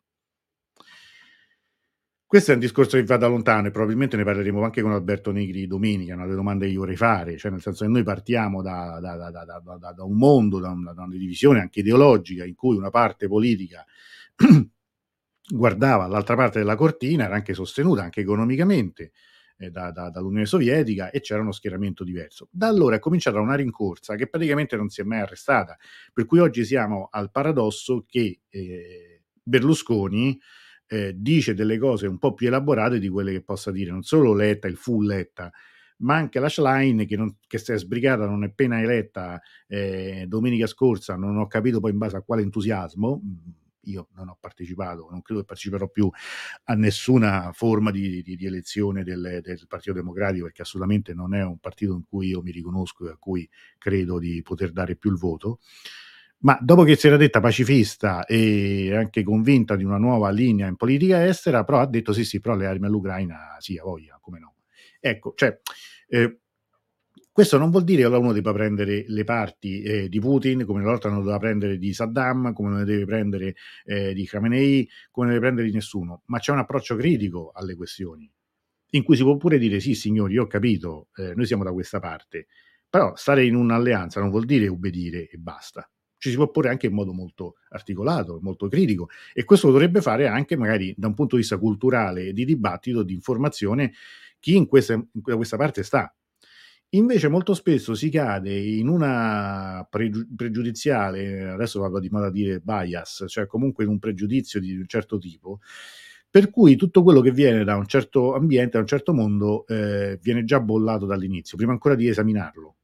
[SPEAKER 1] Questo è un discorso che va da lontano e probabilmente ne parleremo anche con Alberto Negri domenica, una delle domande che io vorrei fare, cioè nel senso che noi partiamo da, da, da, da un mondo, da una, divisione anche ideologica in cui una parte politica guardava all'altra parte della cortina, era anche sostenuta anche economicamente, eh, da, da, dall'Unione Sovietica e c'era uno schieramento diverso. Da allora è cominciata una rincorsa che praticamente non si è mai arrestata, per cui oggi siamo al paradosso che eh, Berlusconi eh, dice delle cose un po' più elaborate di quelle che possa dire non solo Letta, il full Letta, ma anche la Schlein che, non, che si è sbrigata non appena eletta eh, domenica scorsa, non ho capito poi in base a quale entusiasmo, io non ho partecipato, non credo che parteciperò più a nessuna forma di, di, di elezione del, del, Partito Democratico perché assolutamente non è un partito in cui io mi riconosco e a cui credo di poter dare più il voto. Ma dopo che si era detta pacifista e anche convinta di una nuova linea in politica estera, però ha detto sì, sì, però le armi all'Ucraina sì, a voglia, come no. Ecco, cioè, eh, questo non vuol dire che uno debba prendere le parti eh, di Putin, come volta non doveva prendere di Saddam, come non deve prendere eh, di Khamenei, come non deve prendere di nessuno, ma c'è un approccio critico alle questioni, in cui si può pure dire sì, signori, ho capito, eh, noi siamo da questa parte, però stare in un'alleanza non vuol dire obbedire e basta. Ci si può porre anche in modo molto articolato, molto critico, e questo lo dovrebbe fare anche magari da un punto di vista culturale, di dibattito, di informazione, chi in questa, in questa parte sta Invece molto spesso si cade in una pregiu- pregiudiziale, adesso vado di moda a dire bias, cioè comunque in un pregiudizio di un certo tipo, per cui tutto quello che viene da un certo ambiente, da un certo mondo, eh, viene già bollato dall'inizio, prima ancora di esaminarlo.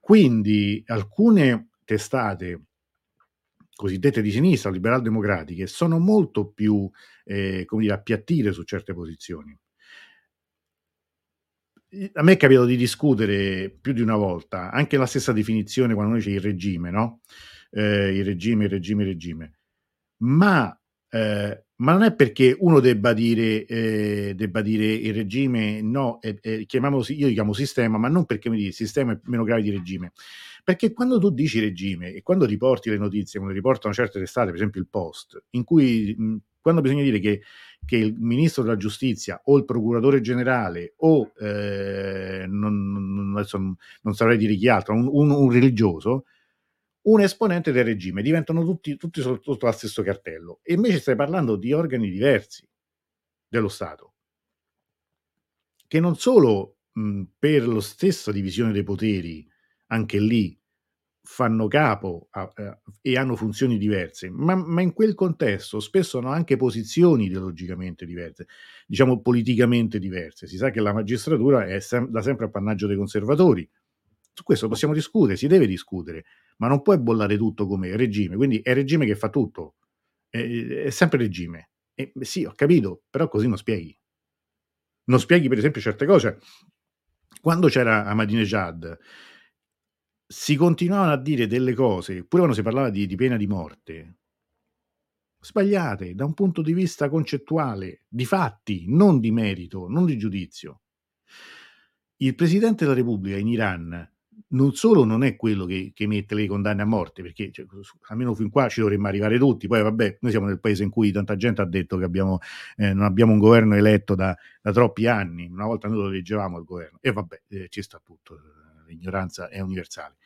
[SPEAKER 1] Quindi alcune testate cosiddette di sinistra, liberal democratiche, sono molto più, eh, come dire, appiattite su certe posizioni a me è capitato di discutere più di una volta anche la stessa definizione quando noi c'è il regime, no? Eh, il regime, il regime, il regime. Ma, eh, ma non è perché uno debba dire, eh, debba dire il regime, no, io li chiamo sistema, ma non perché mi dici il sistema è meno grave di regime. Perché quando tu dici regime e quando riporti le notizie, come riportano certe testate, per esempio il Post, in cui mh, quando bisogna dire che, che, il ministro della giustizia o il procuratore generale o eh, non, non, adesso non, saprei dire chi altro, un, un, un, religioso, un esponente del regime, diventano tutti, tutti sotto, lo stesso cartello. E invece stai parlando di organi diversi dello Stato, che non solo mh, per la stessa divisione dei poteri, anche lì fanno capo a, a, e hanno funzioni diverse, ma, ma, in quel contesto spesso hanno anche posizioni ideologicamente diverse, diciamo politicamente diverse. Si sa che la magistratura è sem- da sempre appannaggio dei conservatori. Su questo possiamo discutere, si deve discutere, ma non puoi bollare tutto come regime, quindi è regime che fa tutto, è, è sempre regime. E, sì, ho capito, però così non spieghi. Non spieghi per esempio certe cose. Quando c'era Ahmadinejad, si continuavano a dire delle cose, pure quando si parlava di, di pena di morte, sbagliate da un punto di vista concettuale, di fatti, non di merito, non di giudizio. Il Presidente della Repubblica in Iran non solo non è quello che, che mette le condanne a morte, perché cioè, almeno fin qua ci dovremmo arrivare tutti, poi vabbè, noi siamo nel paese in cui tanta gente ha detto che abbiamo, eh, non abbiamo un governo eletto da, da, troppi anni, una volta noi lo leggevamo il governo, e vabbè, eh, ci sta tutto l'ignoranza è universale.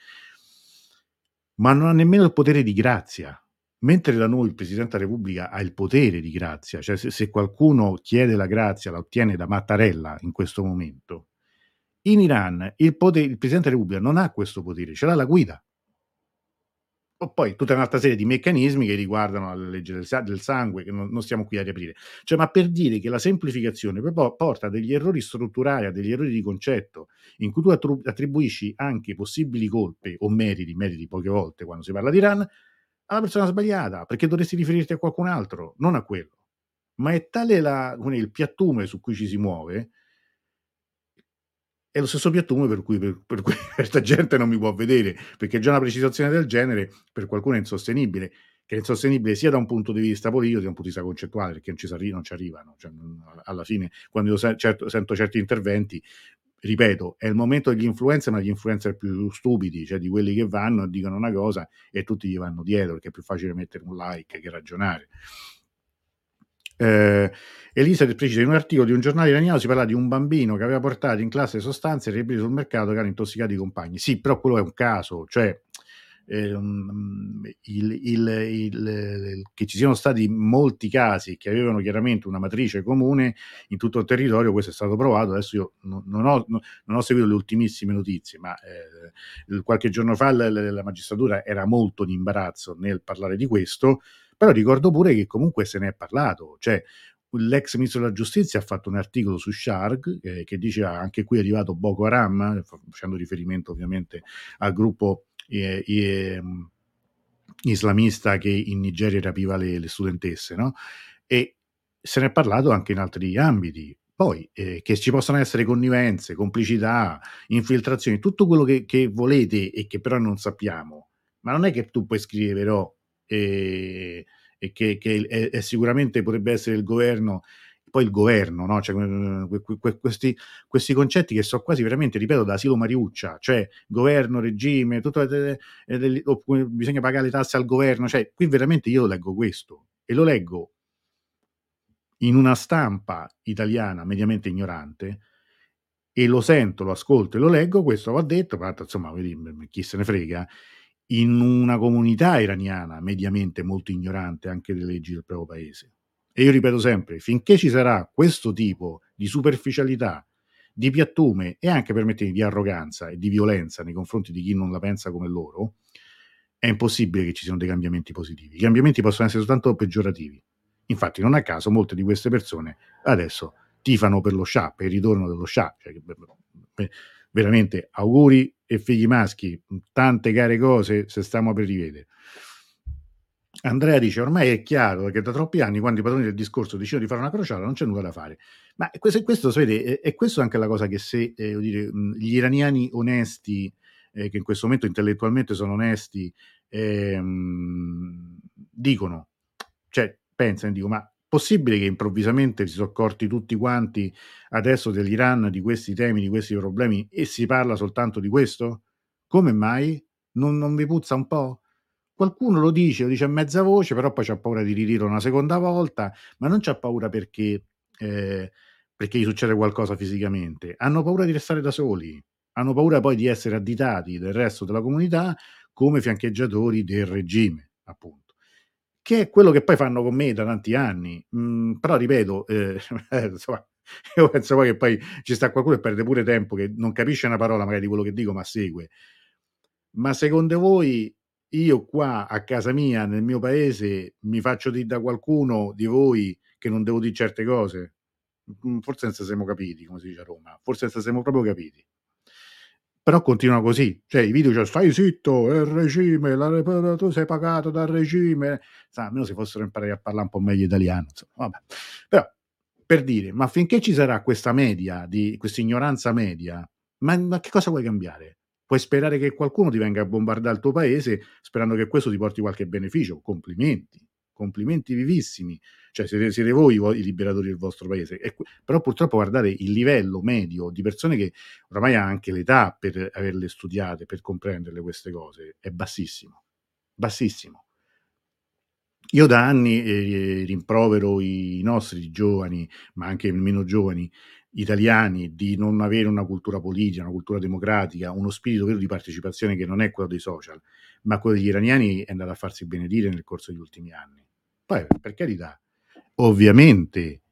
[SPEAKER 1] Ma non ha nemmeno il potere di grazia. Mentre da noi il Presidente della Repubblica ha il potere di grazia, cioè se, se qualcuno chiede la grazia la ottiene da Mattarella in questo momento, in Iran il, potere, il Presidente della Repubblica non ha questo potere, ce l'ha la guida poi tutta un'altra serie di meccanismi che riguardano la legge del, del sangue, che non, non, stiamo qui a riaprire. Cioè, ma per dire che la semplificazione porta a degli errori strutturali, a degli errori di concetto, in cui tu attribuisci anche possibili colpe o meriti, meriti poche volte quando si parla di Iran, alla persona sbagliata, perché dovresti riferirti a qualcun altro, non a quello. Ma è tale la, il piattume su cui ci si muove è lo stesso piattume per cui, per, per cui questa gente non mi può vedere, perché già una precisazione del genere per qualcuno è insostenibile, che è insostenibile sia da un punto di vista politico che da un punto di vista concettuale, perché non ci, arri- non ci arrivano. Cioè, alla fine, quando io se- certo, sento certi interventi, ripeto, è il momento degli influencer, ma gli influencer più stupidi, cioè di quelli che vanno e dicono una cosa e tutti gli vanno dietro, perché è più facile mettere un like che ragionare. Eh, Elisa precisa in un articolo di un giornale iraniano si parla di un bambino che aveva portato in classe sostanze reperite sul mercato che hanno intossicato i compagni. Sì, però quello è un caso, cioè eh, il, il, il, che ci siano stati molti casi che avevano chiaramente una matrice comune in tutto il territorio, questo è stato provato. Adesso io non, non, ho, non ho, seguito le ultimissime notizie, ma eh, qualche giorno fa la, la magistratura era molto in imbarazzo nel parlare di questo Però ricordo pure che comunque se ne è parlato, cioè l'ex ministro della giustizia ha fatto un articolo su Shark eh, che diceva anche qui è arrivato Boko Haram, facendo riferimento ovviamente al gruppo eh, eh, islamista che in Nigeria rapiva le, le studentesse, no? E se ne è parlato anche in altri ambiti. Poi eh, che ci possano essere connivenze, complicità, infiltrazioni, tutto quello che, che, volete e che però non sappiamo. Ma non è che tu puoi scrivere però eh, e che, che è, è sicuramente potrebbe essere il governo poi il governo, no? cioè, questi, questi, concetti che sono quasi veramente, ripeto, da asilo Mariuccia, cioè governo, regime, tutto, eh, eh, bisogna pagare le tasse al governo, cioè qui veramente io leggo questo e lo leggo in una stampa italiana mediamente ignorante e lo sento, lo ascolto e lo leggo, questo va detto, ma insomma, chi se ne frega, in una comunità iraniana mediamente molto ignorante anche delle leggi del proprio paese. E io ripeto sempre, finché ci sarà questo tipo di superficialità, di piattume e anche, permettimi, di arroganza e di violenza nei confronti di chi non la pensa come loro, è impossibile che ci siano dei cambiamenti positivi. I cambiamenti possono essere soltanto peggiorativi. Infatti, non a caso, molte di queste persone adesso tifano per lo Shah, per il ritorno dello Shah. Cioè, veramente auguri e figli maschi, tante care cose se stiamo per rivedere. Andrea dice: Ormai è chiaro che da troppi anni, quando i padroni del discorso decidono di fare una crociata, non c'è nulla da fare. Ma questo, questo vede, è questo anche la cosa che se eh, dire, gli iraniani onesti, eh, che in questo momento intellettualmente sono onesti, ehm, dicono, cioè pensano, dico, ma possibile che improvvisamente si sono accorti tutti quanti adesso dell'Iran, di questi temi, di questi problemi e si parla soltanto di questo? Come mai? Non, non vi puzza un po'? Qualcuno lo dice, lo dice a mezza voce, però poi c'ha paura di ridirlo una seconda volta, ma non c'ha paura perché, eh, perché gli succede qualcosa fisicamente. Hanno paura di restare da soli, hanno paura poi di essere additati del resto della comunità come fiancheggiatori del regime, appunto che è quello che poi fanno con me da tanti anni. Mm, però ripeto, eh, insomma, io penso poi che poi ci sta qualcuno che perde pure tempo, che non capisce una parola magari di quello che dico, ma segue. Ma secondo voi io qua a casa mia, nel mio paese, mi faccio dire da qualcuno di voi che non devo dire certe cose? Mm, forse non siamo capiti, come si dice a Roma, forse non siamo proprio capiti però continua così, cioè i video cioè, stai zitto, è il regime, la, tu sei pagato dal regime, Sa, almeno se fossero imparare a parlare un po' meglio italiano, insomma, vabbè. però per dire, ma finché ci sarà questa media, di questa ignoranza media, ma, ma che cosa vuoi cambiare? Puoi sperare che qualcuno ti venga a bombardare il tuo paese sperando che questo ti porti qualche beneficio? Complimenti, complimenti vivissimi cioè siete, siete voi i liberatori del vostro paese. E, però purtroppo guardate il livello medio di persone che oramai ha anche l'età per averle studiate, per comprenderle queste cose, è bassissimo, bassissimo. Io da anni eh, rimprovero i nostri giovani, ma anche meno giovani, italiani di non avere una cultura politica, una cultura democratica, uno spirito vero di partecipazione che non è quello dei social, ma quello degli iraniani è andato a farsi benedire nel corso degli ultimi anni. Poi, per carità, Ovviamente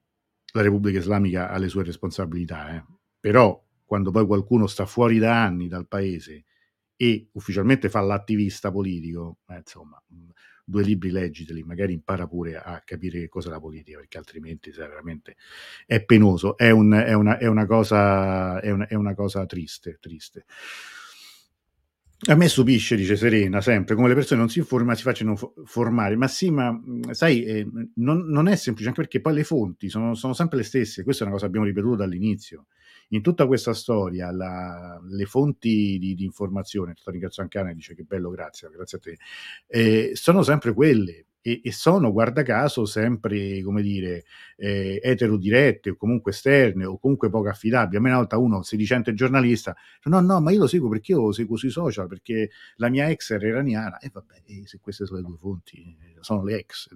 [SPEAKER 1] la Repubblica Islamica ha le sue responsabilità, eh? però quando poi qualcuno sta fuori da anni dal paese e ufficialmente fa l'attivista politico, eh, insomma, due libri leggiteli, magari impara pure a capire che cos'è la politica, perché altrimenti veramente è penoso, è, un, è, una, è, una, cosa, è, una, è una cosa triste, triste. A me stupisce, dice Serena, sempre come le persone non si informano, si facciano formare. Ma sì, ma sai, eh, non, non, è semplice, anche perché poi le fonti sono, sono, sempre le stesse. Questa è una cosa che abbiamo ripetuto dall'inizio. In tutta questa storia, la, le fonti di, di informazione, ringrazio anche Anna, dice che bello, grazie, grazie a te, eh, sono sempre quelle e, e, sono, guarda caso, sempre, come dire, eh, eterodirette o comunque esterne o comunque poco affidabili. A me una volta uno sedicente giornalista, no, no, ma io lo seguo perché io lo seguo sui social, perché la mia ex era iraniana. E vabbè, e se queste sono le due fonti, sono le ex.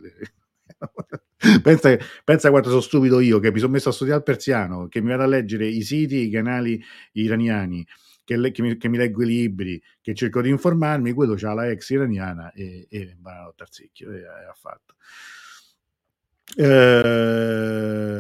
[SPEAKER 1] pensa, pensa quanto sono stupido io che mi sono messo a studiare il persiano, che mi vado a leggere i siti, i canali iraniani che, le, che, mi, che, mi, leggo i libri, che cerco di informarmi, quello c'ha la ex iraniana e, e banalotto tarzicchio e ha fatto. Ehm,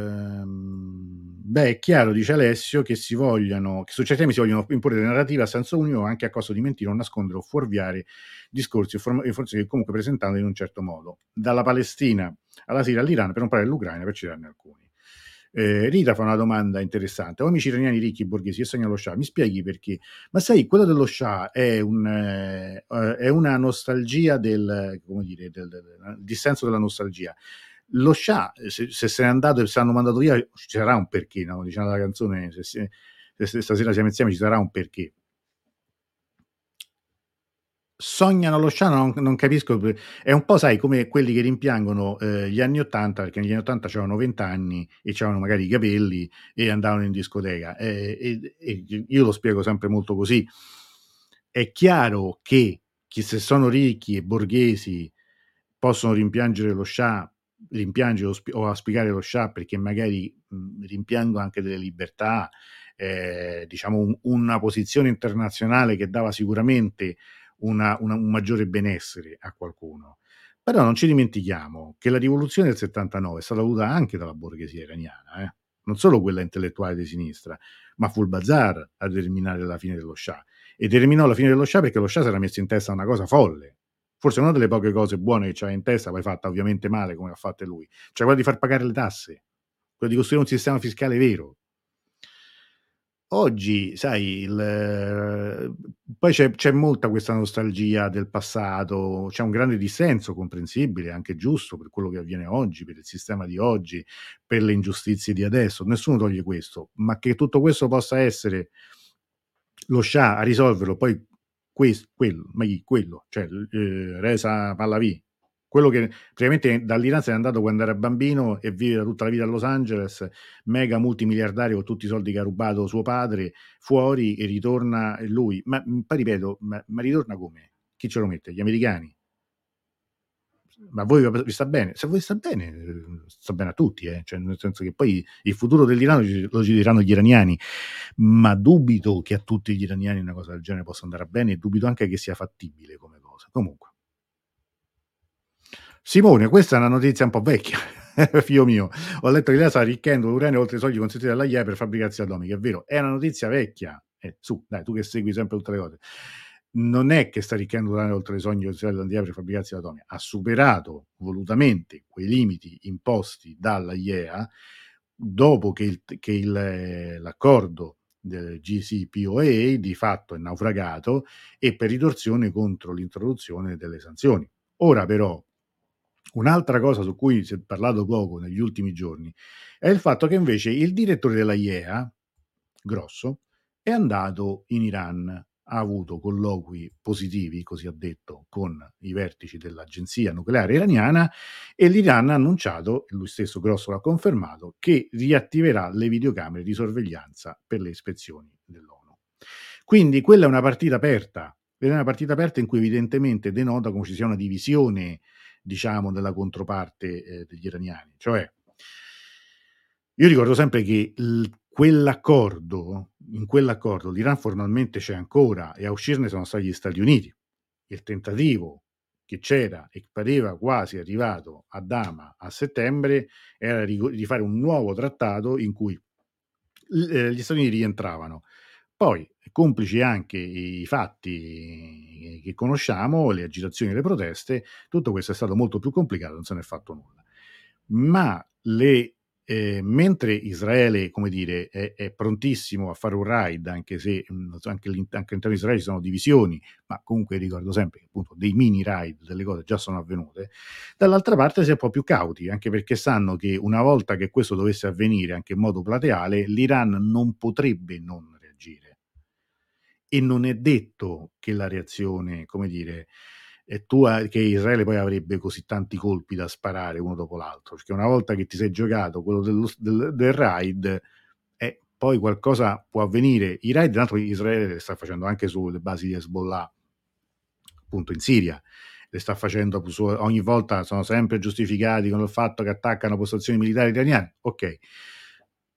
[SPEAKER 1] Beh, è chiaro, dice Alessio, che si vogliono, che su certi temi si vogliono imporre delle narrative a senso unico anche a costo di mentire o nascondere o fuorviare discorsi o informazioni che comunque presentando in un certo modo. Dalla Palestina alla Siria all'Iran, per non parlare dell'Ucraina, per citarne alcuni. Eh, Rita fa una domanda interessante. O amici iraniani ricchi borghesi che sognano lo Shah, mi spieghi perché? Ma sai, quello dello Shah è, un, eh, è una nostalgia del, come dire, del, del, del dissenso della nostalgia lo Shah, se, se se n'è andato e se l'hanno mandato via, ci sarà un perché, no? diciamo la canzone, se, se, se, stasera siamo insieme ci sarà un perché. Sognano lo Shah, non, non capisco, è un po' sai come quelli che rimpiangono eh, gli anni 80, perché negli anni 80 c'erano 20 anni e c'erano magari i capelli e andavano in discoteca. E, e, e io lo spiego sempre molto così. È chiaro che chi se sono ricchi e borghesi possono rimpiangere lo Shah rimpiangere o, spi- o auspicare lo Shah perché magari mh, rimpiango anche delle libertà, eh, diciamo un, una posizione internazionale che dava sicuramente una, una, un maggiore benessere a qualcuno. Però non ci dimentichiamo che la rivoluzione del 79 è stata avuta anche dalla borghesia iraniana, eh? non solo quella intellettuale di sinistra, ma fu il bazar a determinare la fine dello Shah. E terminò la fine dello Shah perché lo Shah si era messo in testa una cosa folle, forse una delle poche cose buone che c'ha in testa, poi fatta ovviamente male come ha fatto lui, cioè quella di far pagare le tasse, quella di costruire un sistema fiscale vero. Oggi, sai, il, poi c'è, c'è, molta questa nostalgia del passato, c'è un grande dissenso comprensibile, anche giusto per quello che avviene oggi, per il sistema di oggi, per le ingiustizie di adesso, nessuno toglie questo, ma che tutto questo possa essere lo Shah a risolverlo, poi questo, quello, ma chi? Quello, cioè eh, Resa Pallavi, quello che praticamente dall'Iran se n'è andato quando era bambino e vive tutta la vita a Los Angeles, mega multimiliardario con tutti i soldi che ha rubato suo padre, fuori e ritorna lui. Ma poi ripeto, ma, ma ritorna come? Chi ce lo mette? Gli americani? ma voi vi sta bene? Se voi sta bene, sta bene a tutti, eh? cioè, nel senso che poi il futuro dell'Iran lo ci diranno gli iraniani, ma dubito che a tutti gli iraniani una cosa del genere possa andare bene e dubito anche che sia fattibile come cosa. Comunque. Simone, questa è una notizia un po' vecchia. Figlio mio, ho letto che lei sta arricchendo l'uranio oltre i soldi consentiti dalla IE per fabbricarsi atomiche. È vero, è una notizia vecchia. Eh, su, dai, tu che segui sempre tutte le cose non è che sta arricchendo l'uranio oltre i sogni dell'Andia per fabbricarsi l'atomica, ha superato volutamente quei limiti imposti dalla IEA dopo che, il, che il, l'accordo del GCPOA di fatto è naufragato e per ritorsione contro l'introduzione delle sanzioni. Ora però Un'altra cosa su cui si è parlato poco negli ultimi giorni è il fatto che invece il direttore della IEA, Grosso, è andato in Iran ha avuto colloqui positivi, così ha detto, con i vertici dell'agenzia nucleare iraniana e l'Iran ha annunciato, e lui stesso Grosso l'ha confermato, che riattiverà le videocamere di sorveglianza per le ispezioni dell'ONU. Quindi quella è una partita aperta, è una partita aperta in cui evidentemente denota come ci sia una divisione, diciamo, della controparte eh, degli iraniani. Cioè, io ricordo sempre che il quell'accordo, in quell'accordo l'Iran formalmente c'è ancora e a uscirne sono stati gli Stati Uniti. Il tentativo che c'era e pareva quasi arrivato a Dama a settembre era di fare un nuovo trattato in cui eh, gli Stati Uniti rientravano. Poi, complici anche i fatti che conosciamo, le agitazioni le proteste, tutto questo è stato molto più complicato, non se ne è fatto nulla. Ma le eh, mentre Israele, come dire, è, è, prontissimo a fare un raid, anche se mm, anche, all'interno di Israele ci sono divisioni, ma comunque ricordo sempre che appunto dei mini raid, delle cose già sono avvenute, dall'altra parte si è un po' più cauti, anche perché sanno che una volta che questo dovesse avvenire anche in modo plateale, l'Iran non potrebbe non reagire. E non è detto che la reazione, come dire, e tu che Israele poi avrebbe così tanti colpi da sparare uno dopo l'altro, perché una volta che ti sei giocato quello dello, del, del raid, eh, poi qualcosa può avvenire. I raid, l'altro, Israele le sta facendo anche sulle basi di Hezbollah, appunto in Siria, le sta facendo ogni volta, sono sempre giustificati con il fatto che attaccano postazioni militari italiane, ok.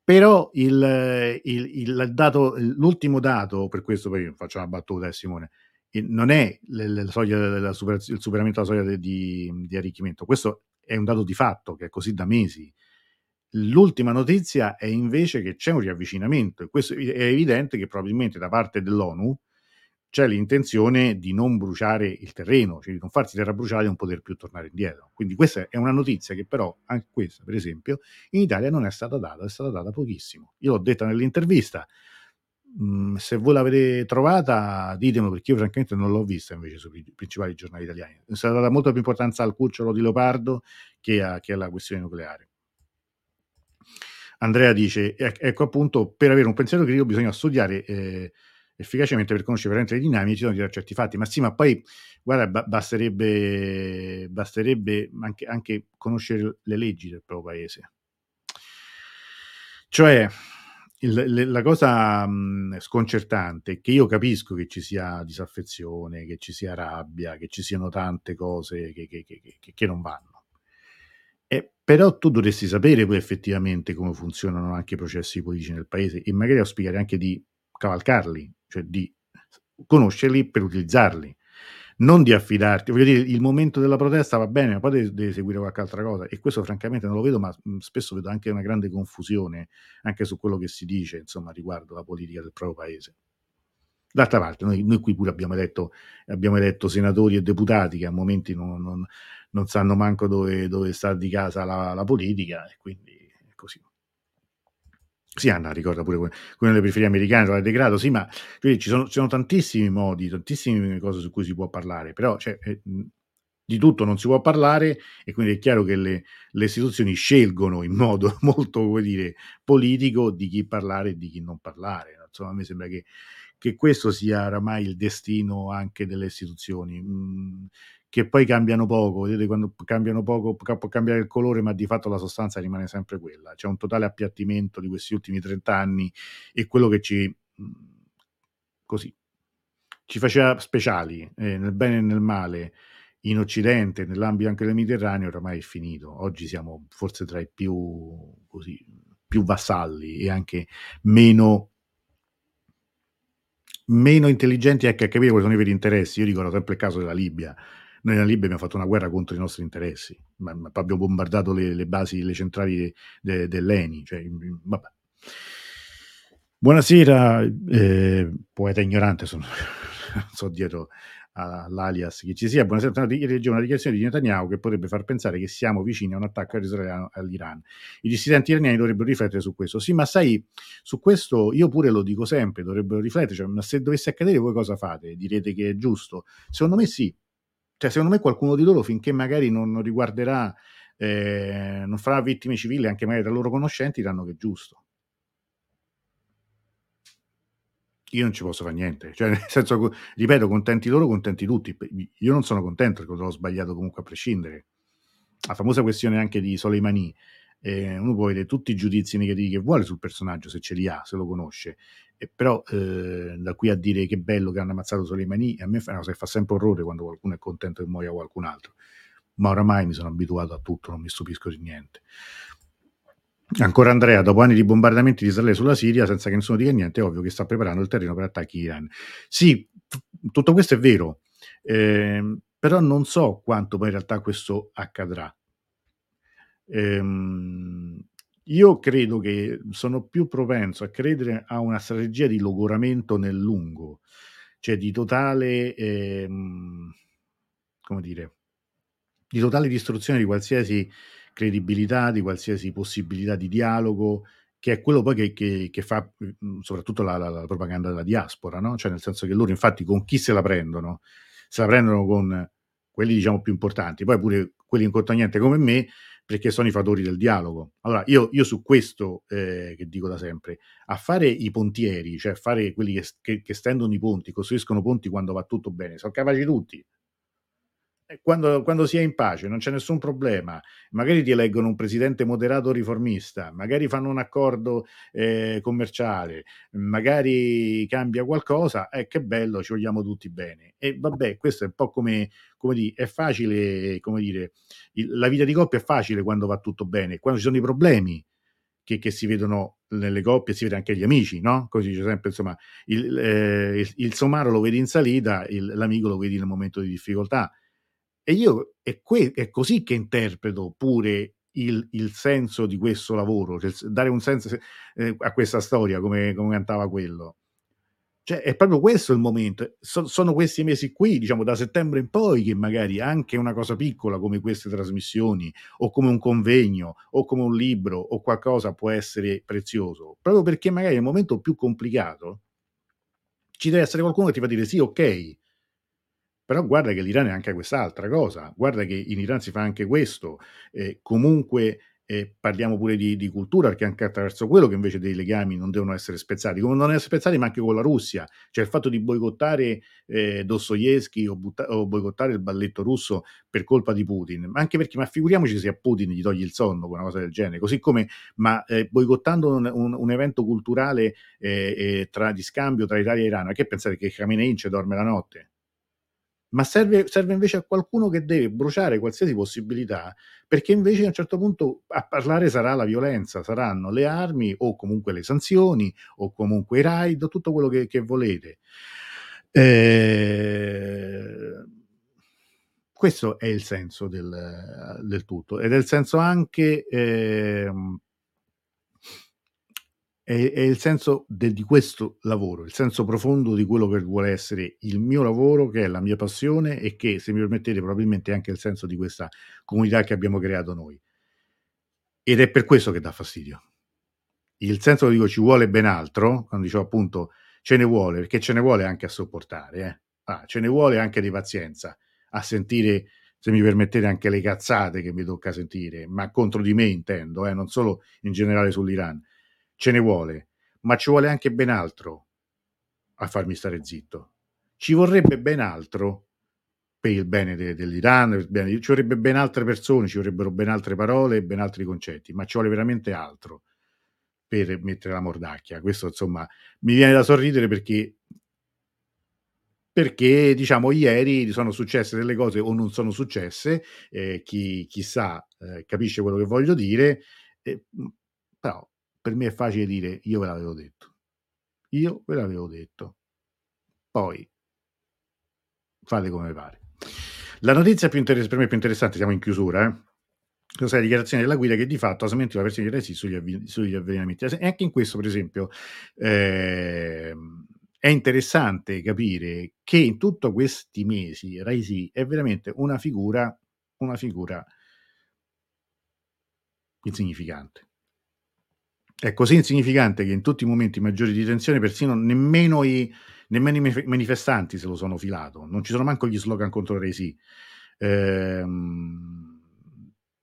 [SPEAKER 1] Però il, il, il dato, l'ultimo dato, per questo poi faccio una battuta, eh, Simone, non è la soglia della super, il superamento della soglia di, di, arricchimento, questo è un dato di fatto che è così da mesi. L'ultima notizia è invece che c'è un riavvicinamento e questo è evidente che probabilmente da parte dell'ONU c'è l'intenzione di non bruciare il terreno, cioè di non farsi terra bruciata e non poter più tornare indietro. Quindi questa è una notizia che però, anche questa per esempio, in Italia non è stata data, è stata data pochissimo. Io l'ho detta nell'intervista, mm, se voi l'avete trovata ditemelo perché io francamente non l'ho vista invece sui principali giornali italiani. È stata data molta più importanza al cucciolo di leopardo che, a, che alla questione nucleare. Andrea dice, ecco appunto, per avere un pensiero critico bisogna studiare eh, efficacemente per conoscere veramente le dinamiche ci sono di certi fatti. Ma sì, ma poi, guarda, basterebbe, basterebbe anche, anche conoscere le leggi del proprio paese. Cioè, la cosa sconcertante è che io capisco che ci sia disaffezione, che ci sia rabbia, che ci siano tante cose che, che, che, che non vanno. Eh, però tu dovresti sapere poi effettivamente come funzionano anche i processi politici nel paese e magari auspicare anche di cavalcarli, cioè di conoscerli per utilizzarli, non di affidarti. Voglio dire, il momento della protesta va bene, ma poi devi, devi seguire qualche altra cosa. E questo, francamente, non lo vedo, ma spesso vedo anche una grande confusione anche su quello che si dice, insomma, riguardo la politica del proprio paese. D'altra parte, noi, noi qui pure abbiamo eletto, abbiamo eletto, senatori e deputati che a momenti non, non, non sanno manco dove, dove sta di casa la, la politica, e quindi è così. Sì, Anna ricorda pure quello delle periferie americane, il degrado, sì, ma cioè, ci, sono, ci, sono, tantissimi modi, tantissime cose su cui si può parlare, però cioè, eh, di tutto non si può parlare e quindi è chiaro che le, le istituzioni scelgono in modo molto, come dire, politico di chi parlare e di chi non parlare. Insomma, a me sembra che, che questo sia oramai il destino anche delle istituzioni. Che poi cambiano poco, vedete quando cambiano poco può cambiare il colore, ma di fatto la sostanza rimane sempre quella. C'è un totale appiattimento di questi ultimi 30 anni e quello che ci mm, così ci faceva speciali eh, nel bene e nel male in Occidente, nell'ambito anche del Mediterraneo, oramai è finito. Oggi siamo forse tra i più così più vassalli e anche meno meno intelligenti anche a capire quali sono i veri interessi. Io ricordo sempre il caso della Libia noi nella Libia abbiamo fatto una guerra contro i nostri interessi, ma, ma abbiamo bombardato le, le, basi, le centrali de, dell'ENI. Cioè, vabbè. Buonasera, eh, poeta ignorante, sono, so dietro all'alias che ci sia. Buonasera, leggevo una dichiarazione di Netanyahu che potrebbe far pensare che siamo vicini a un attacco israeliano all'Iran. I dissidenti iraniani dovrebbero riflettere su questo. Sì, ma sai, su questo io pure lo dico sempre, dovrebbero riflettere. Cioè, ma se dovesse accadere voi cosa fate? Direte che è giusto? Secondo me sì, cioè, secondo me qualcuno di loro, finché magari non, non riguarderà, eh, non farà vittime civili, anche magari tra loro conoscenti, diranno che è giusto. Io non ci posso fare niente, cioè, nel senso, ripeto, contenti loro, contenti tutti. Io non sono contento perché l'ho sbagliato comunque a prescindere. La famosa questione anche di Soleimani, eh, uno può vedere tutti i giudizi negativi che vuole sul personaggio, se ce li ha, se lo conosce, e però eh, da qui a dire che bello che hanno ammazzato Soleimani, a me fa, fa sempre orrore quando qualcuno è contento che muoia qualcun altro, ma oramai mi sono abituato a tutto, non mi stupisco di niente. Ancora Andrea, dopo anni di bombardamenti di Israele sulla Siria, senza che nessuno dica niente, è ovvio che sta preparando il terreno per attacchi Iran. Sì, tutto questo è vero, eh, però non so quanto poi in realtà questo accadrà. Ehm, io credo che sono più propenso a credere a una strategia di logoramento nel lungo, cioè di totale, ehm, come dire, di totale distruzione di qualsiasi credibilità, di qualsiasi possibilità di dialogo, che è quello poi che, che, che fa mhmm, soprattutto la, la, la, propaganda della diaspora, no? Cioè nel senso che loro infatti con chi se la prendono? Se la prendono con quelli diciamo più importanti, poi pure quelli in conto a niente come me, perché sono i fattori del dialogo. Allora, io, io su questo, eh, che dico da sempre, a fare i pontieri, cioè fare quelli che, che, che, stendono i ponti, costruiscono ponti quando va tutto bene, sono capaci tutti. Quando, quando, si è in pace non c'è nessun problema, magari ti eleggono un presidente moderato riformista, magari fanno un accordo eh, commerciale, magari cambia qualcosa, eh, che bello, ci vogliamo tutti bene. E vabbè, questo è un po' come, come dire, è facile, come dire, il, la vita di coppia è facile quando va tutto bene, quando ci sono i problemi che, che, si vedono nelle coppie, si vede anche gli amici, no? Così dice sempre, insomma, il, eh, il, il somaro lo vedi in salita, l'amico lo vedi nel momento di difficoltà e io è, que- è così che interpreto pure il, il senso di questo lavoro, cioè dare un senso eh, a questa storia come, come cantava quello. Cioè, è proprio questo il momento. So, sono questi mesi qui, diciamo da settembre in poi, che magari anche una cosa piccola come queste trasmissioni, o come un convegno, o come un libro, o qualcosa può essere prezioso. Proprio perché magari nel momento più complicato ci deve essere qualcuno che ti fa dire sì, ok, però guarda che l'Iran è anche quest'altra cosa, guarda che in Iran si fa anche questo, eh, comunque e parliamo pure di, di, cultura, perché anche attraverso quello che invece dei legami non devono essere spezzati, come non essere spezzati ma anche con la Russia, cioè il fatto di boicottare eh, Dostoevsky o, butta- o, boicottare il balletto russo per colpa di Putin, ma anche perché, ma figuriamoci se a Putin gli togli il sonno con una cosa del genere, così come, ma eh, boicottando un, un, un, evento culturale eh, eh tra, di scambio tra Italia e Iran, che pensate che Khamenei ci dorme la notte? Ma serve, serve, invece a qualcuno che deve bruciare qualsiasi possibilità, perché invece a un certo punto a parlare sarà la violenza, saranno le armi o comunque le sanzioni o comunque i raid, o tutto quello che, che volete. Eh, questo è il senso del, del, tutto ed è il senso anche eh, è, è il senso de, di questo lavoro, il senso profondo di quello che vuole essere il mio lavoro, che è la mia passione e che, se mi permettete, probabilmente è anche il senso di questa comunità che abbiamo creato noi. Ed è per questo che dà fastidio. Il senso che dico ci vuole ben altro, quando dicevo appunto ce ne vuole, perché ce ne vuole anche a sopportare, eh? ah, ce ne vuole anche di pazienza, a sentire, se mi permettete, anche le cazzate che mi tocca sentire, ma contro di me intendo, eh? non solo in generale sull'Iran ce ne vuole, ma ci vuole anche ben altro a farmi stare zitto. Ci vorrebbe ben altro per il bene de- dell'Iran, bene, ci vorrebbe ben altre persone, ci vorrebbero ben altre parole, ben altri concetti, ma ci vuole veramente altro per mettere la mordacchia. Questo insomma mi viene da sorridere perché perché diciamo ieri sono successe delle cose o non sono successe, eh, chi, chi sa eh, capisce quello che voglio dire, eh, però per me è facile dire io ve l'avevo detto. Io ve l'avevo detto. Poi fate come pare. La notizia più inter- per me più interessante, siamo in chiusura, eh? È la dichiarazione della guida che di fatto ha smentito la versione di Resi sugli, avv- sugli avvelenamenti. E anche in questo, per esempio, eh, è interessante capire che in tutti questi mesi Raisi è veramente una figura, una figura insignificante. È così insignificante che in tutti i momenti maggiori di tensione persino nemmeno i, nemmeno i manifestanti se lo sono filato, non ci sono manco gli slogan contro Resi, ehm,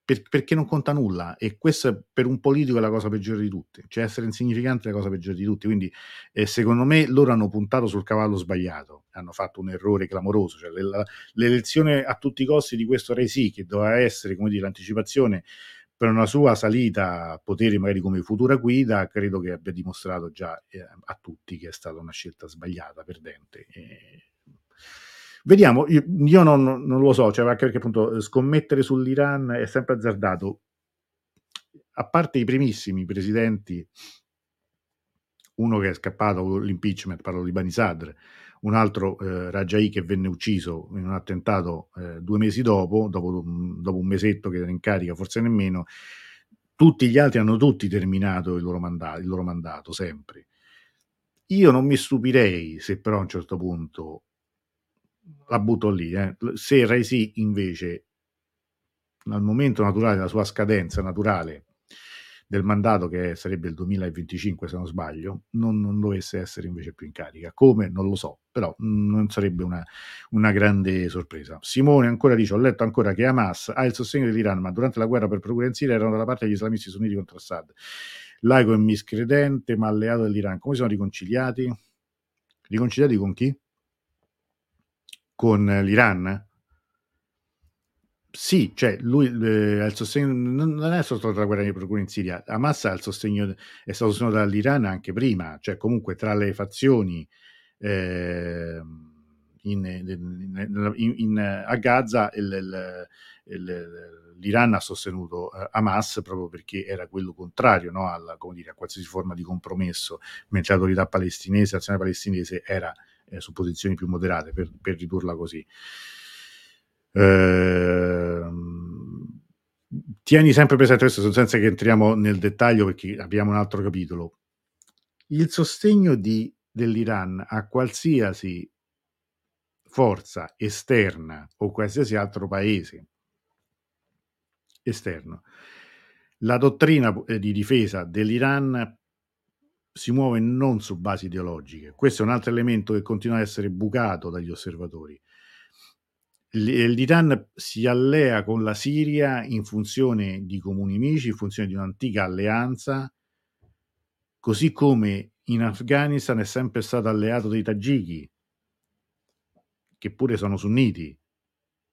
[SPEAKER 1] per, perché non conta nulla e questo per un politico è la cosa peggiore di tutte, cioè essere insignificante è la cosa peggiore di tutte, quindi eh, secondo me loro hanno puntato sul cavallo sbagliato, hanno fatto un errore clamoroso, cioè l'elezione a tutti i costi di questo Resi che doveva essere come dire l'anticipazione per una sua salita a potere magari come futura guida, credo che abbia dimostrato già eh, a tutti che è stata una scelta sbagliata, perdente. E... Vediamo, io, io non, non, lo so, cioè anche perché appunto scommettere sull'Iran è sempre azzardato. A parte i primissimi presidenti, uno che è scappato l'impeachment, parlo di Bani Sadr, un altro eh, Rajai che venne ucciso in un attentato eh, due mesi dopo, dopo, dopo, un mesetto che era in carica, forse nemmeno, tutti gli altri hanno tutti terminato il loro mandato, il loro mandato sempre. Io non mi stupirei se però a un certo punto la butto lì, eh, se Raisi invece al momento naturale della sua scadenza naturale del mandato che sarebbe il 2025 se non sbaglio, non, non, dovesse essere invece più in carica. Come? Non lo so, però non sarebbe una, una, grande sorpresa. Simone ancora dice, ho letto ancora che Hamas ha il sostegno dell'Iran, ma durante la guerra per procura in Siria erano dalla parte degli islamisti sunniti contro Assad. Laico e miscredente, ma alleato dell'Iran. Come sono riconciliati? Riconciliati con chi? Con l'Iran? Sì, cioè lui eh, il sostegno, non è soltanto la guerra di procura in Siria, Hamas ha il sostegno, è stato sostenuto dall'Iran anche prima, cioè comunque tra le fazioni eh, in, in, in, a Gaza il, il, l'Iran ha sostenuto eh, Hamas proprio perché era quello contrario no, alla, dire, a qualsiasi forma di compromesso, mentre l'autorità palestinese, l'azione palestinese era eh, su posizioni più moderate, per, per ridurla così. Eh, tieni sempre presente questo senza che entriamo nel dettaglio perché abbiamo un altro capitolo. Il sostegno di, dell'Iran a qualsiasi forza esterna o qualsiasi altro paese esterno. La dottrina eh, di difesa dell'Iran si muove non su basi ideologiche. Questo è un altro elemento che continua a essere bucato dagli osservatori. L'Iran si allea con la Siria in funzione di comuni amici, in funzione di un'antica alleanza, così come in Afghanistan è sempre stato alleato dei tagiki, che pure sono sunniti,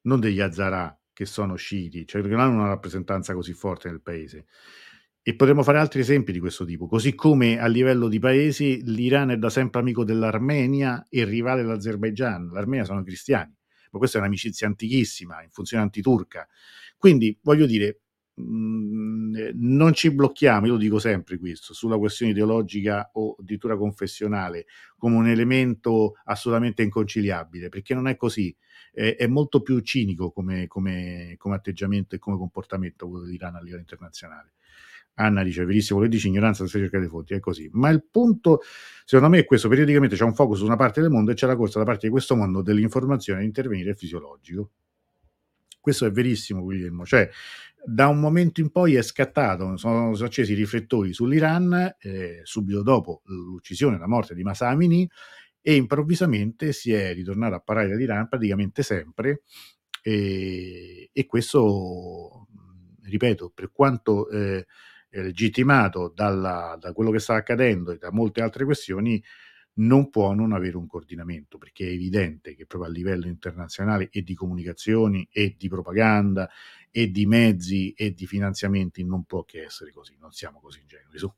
[SPEAKER 1] non degli Hazara che sono sciiti, cioè perché non hanno una rappresentanza così forte nel paese. E potremmo fare altri esempi di questo tipo, così come a livello di paesi l'Iran è da sempre amico dell'Armenia e rivale dell'Azerbaigian. L'Armenia sono cristiani, ma questa è un'amicizia antichissima, in funzione antiturca. Quindi voglio dire, mh, mm, non ci blocchiamo, io lo dico sempre questo, sulla questione ideologica o addirittura confessionale come un elemento assolutamente inconciliabile, perché non è così. È, è molto più cinico come, come, come atteggiamento e come comportamento quello dell'Iran a livello internazionale. Anna dice, verissimo, quello dici ignoranza se cerca dei fonti, è così. Ma il punto, secondo me, è questo, periodicamente c'è un focus su una parte del mondo e c'è la corsa da parte di questo mondo dell'informazione a intervenire fisiologico. Questo è verissimo, Guglielmo. Cioè, da un momento in poi è scattato, sono, sono accesi i riflettori sull'Iran, eh, subito dopo l'uccisione la morte di Masamini, e improvvisamente si è ritornato a parlare dell'Iran praticamente sempre, e, e questo, ripeto, per quanto... Eh, eh, legittimato dalla, da quello che sta accadendo e da molte altre questioni, non può non avere un coordinamento, perché è evidente che proprio a livello internazionale e di comunicazioni e di propaganda e di mezzi e di finanziamenti non può che essere così, non siamo così ingenui. Su.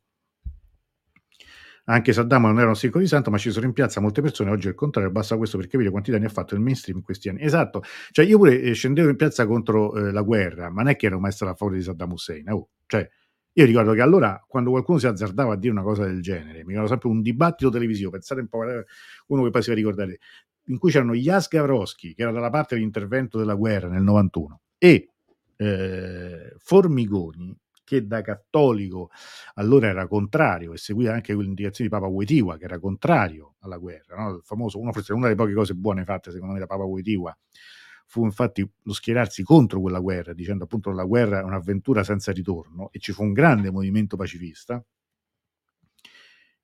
[SPEAKER 1] Anche Saddam non era un secolo di santo, ma ci sono in piazza molte persone, oggi è il contrario, basta questo per capire quanti danni ha fatto il mainstream in questi anni. Esatto, cioè io pure eh, scendevo in piazza contro eh, la guerra, ma non è che ero mai stato a favore di Saddam Hussein, oh, cioè io ricordo che allora, quando qualcuno si azzardava a dire una cosa del genere, mi ricordo sempre un dibattito televisivo, pensate un po', uno che poi si va a ricordare, in cui c'erano Jas Gavroski, che era dalla parte dell'intervento della guerra nel 91, e eh, Formigoni, che da cattolico allora era contrario e seguiva anche le indicazioni di Papa Wojtyła, che era contrario alla guerra, no? il famoso, una, una delle poche cose buone fatte secondo me da Papa Wojtyła, fu infatti lo schierarsi contro quella guerra, dicendo appunto che la guerra è un'avventura senza ritorno e ci fu un grande movimento pacifista.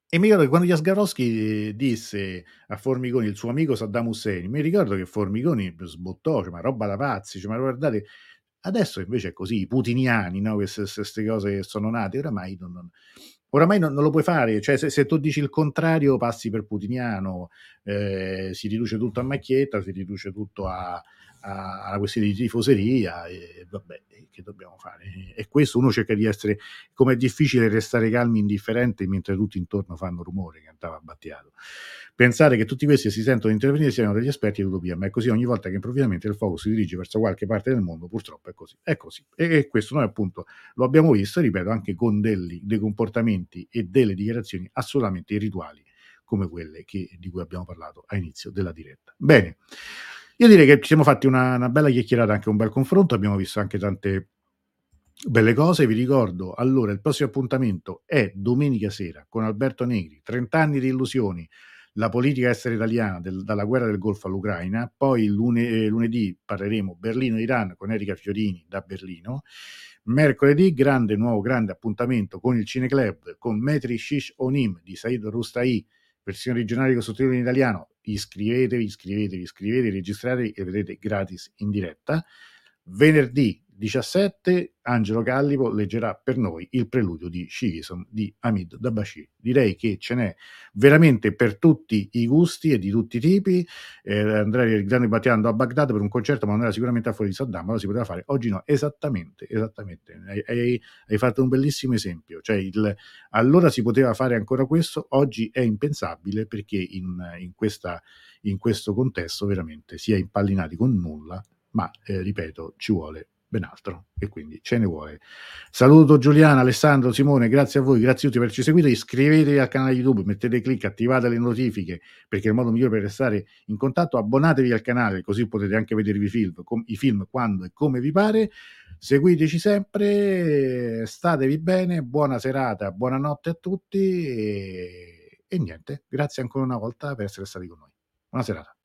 [SPEAKER 1] E mi ricordo che quando Jasgarowski disse a Formigoni, il suo amico Saddam Hussein, mi ricordo che Formigoni sbottò, cioè, ma roba da pazzi, cioè, ma guardate, adesso invece è così, i putiniani, no? queste, cose che sono nate, oramai non, non, oramai non, non lo puoi fare, cioè se, se, tu dici il contrario passi per putiniano, eh, si riduce tutto a macchietta, si riduce tutto a, alla questione di tifoseria e vabbè, che dobbiamo fare? E questo uno cerca di essere, come è difficile restare calmi e indifferenti mentre tutti intorno fanno rumore, cantava Battiato. Pensare che tutti questi si sentono intervenire siano degli esperti dell'utopia, ma è così ogni volta che improvvisamente il focus si dirige verso qualche parte del mondo, purtroppo è così. È così. E, questo noi appunto lo abbiamo visto, ripeto, anche con dei, dei comportamenti e delle dichiarazioni assolutamente irrituali come quelle che, di cui abbiamo parlato a inizio della diretta. Bene. Io direi che ci siamo fatti una, una bella chiacchierata, anche un bel confronto, abbiamo visto anche tante belle cose. Vi ricordo allora il prossimo appuntamento è domenica sera con Alberto Negri, 30 anni di illusioni, la politica estera italiana del, dalla guerra del Golfo all'Ucraina. Poi lune, eh, lunedì parleremo Berlino-Iran con Erika Fiorini da Berlino. Mercoledì grande nuovo grande appuntamento con il Cineclub con Metri Shish Onim di Said Rustai versione originale con sottotitoli in italiano, iscrivetevi, iscrivetevi, iscrivetevi, registratevi e vedrete gratis in diretta. Venerdì 17 Angelo Callipo leggerà per noi il preludio di Shigism di Hamid Dabashi. Direi che ce n'è veramente per tutti i gusti e di tutti i tipi. Eh, andrei grande battiando a Baghdad per un concerto, ma non era sicuramente a fuori di Saddam, ma lo si poteva fare. Oggi no, esattamente, esattamente. Hai, hai, hai fatto un bellissimo esempio. Cioè il, allora si poteva fare ancora questo, oggi è impensabile perché in, in, questa, in questo contesto veramente si è impallinati con nulla, ma eh, ripeto, ci vuole ben altro e quindi ce ne vuole. Saluto Giuliana, Alessandro, Simone, grazie a voi, grazie a tutti per averci seguito, iscrivetevi al canale YouTube, mettete clic, attivate le notifiche perché è il modo migliore per restare in contatto, abbonatevi al canale così potete anche vedervi film, com- i film quando e come vi pare. seguiteci sempre, statevi bene, buona serata, buonanotte a tutti e, e niente, grazie ancora una volta per essere stati con noi. Buona serata.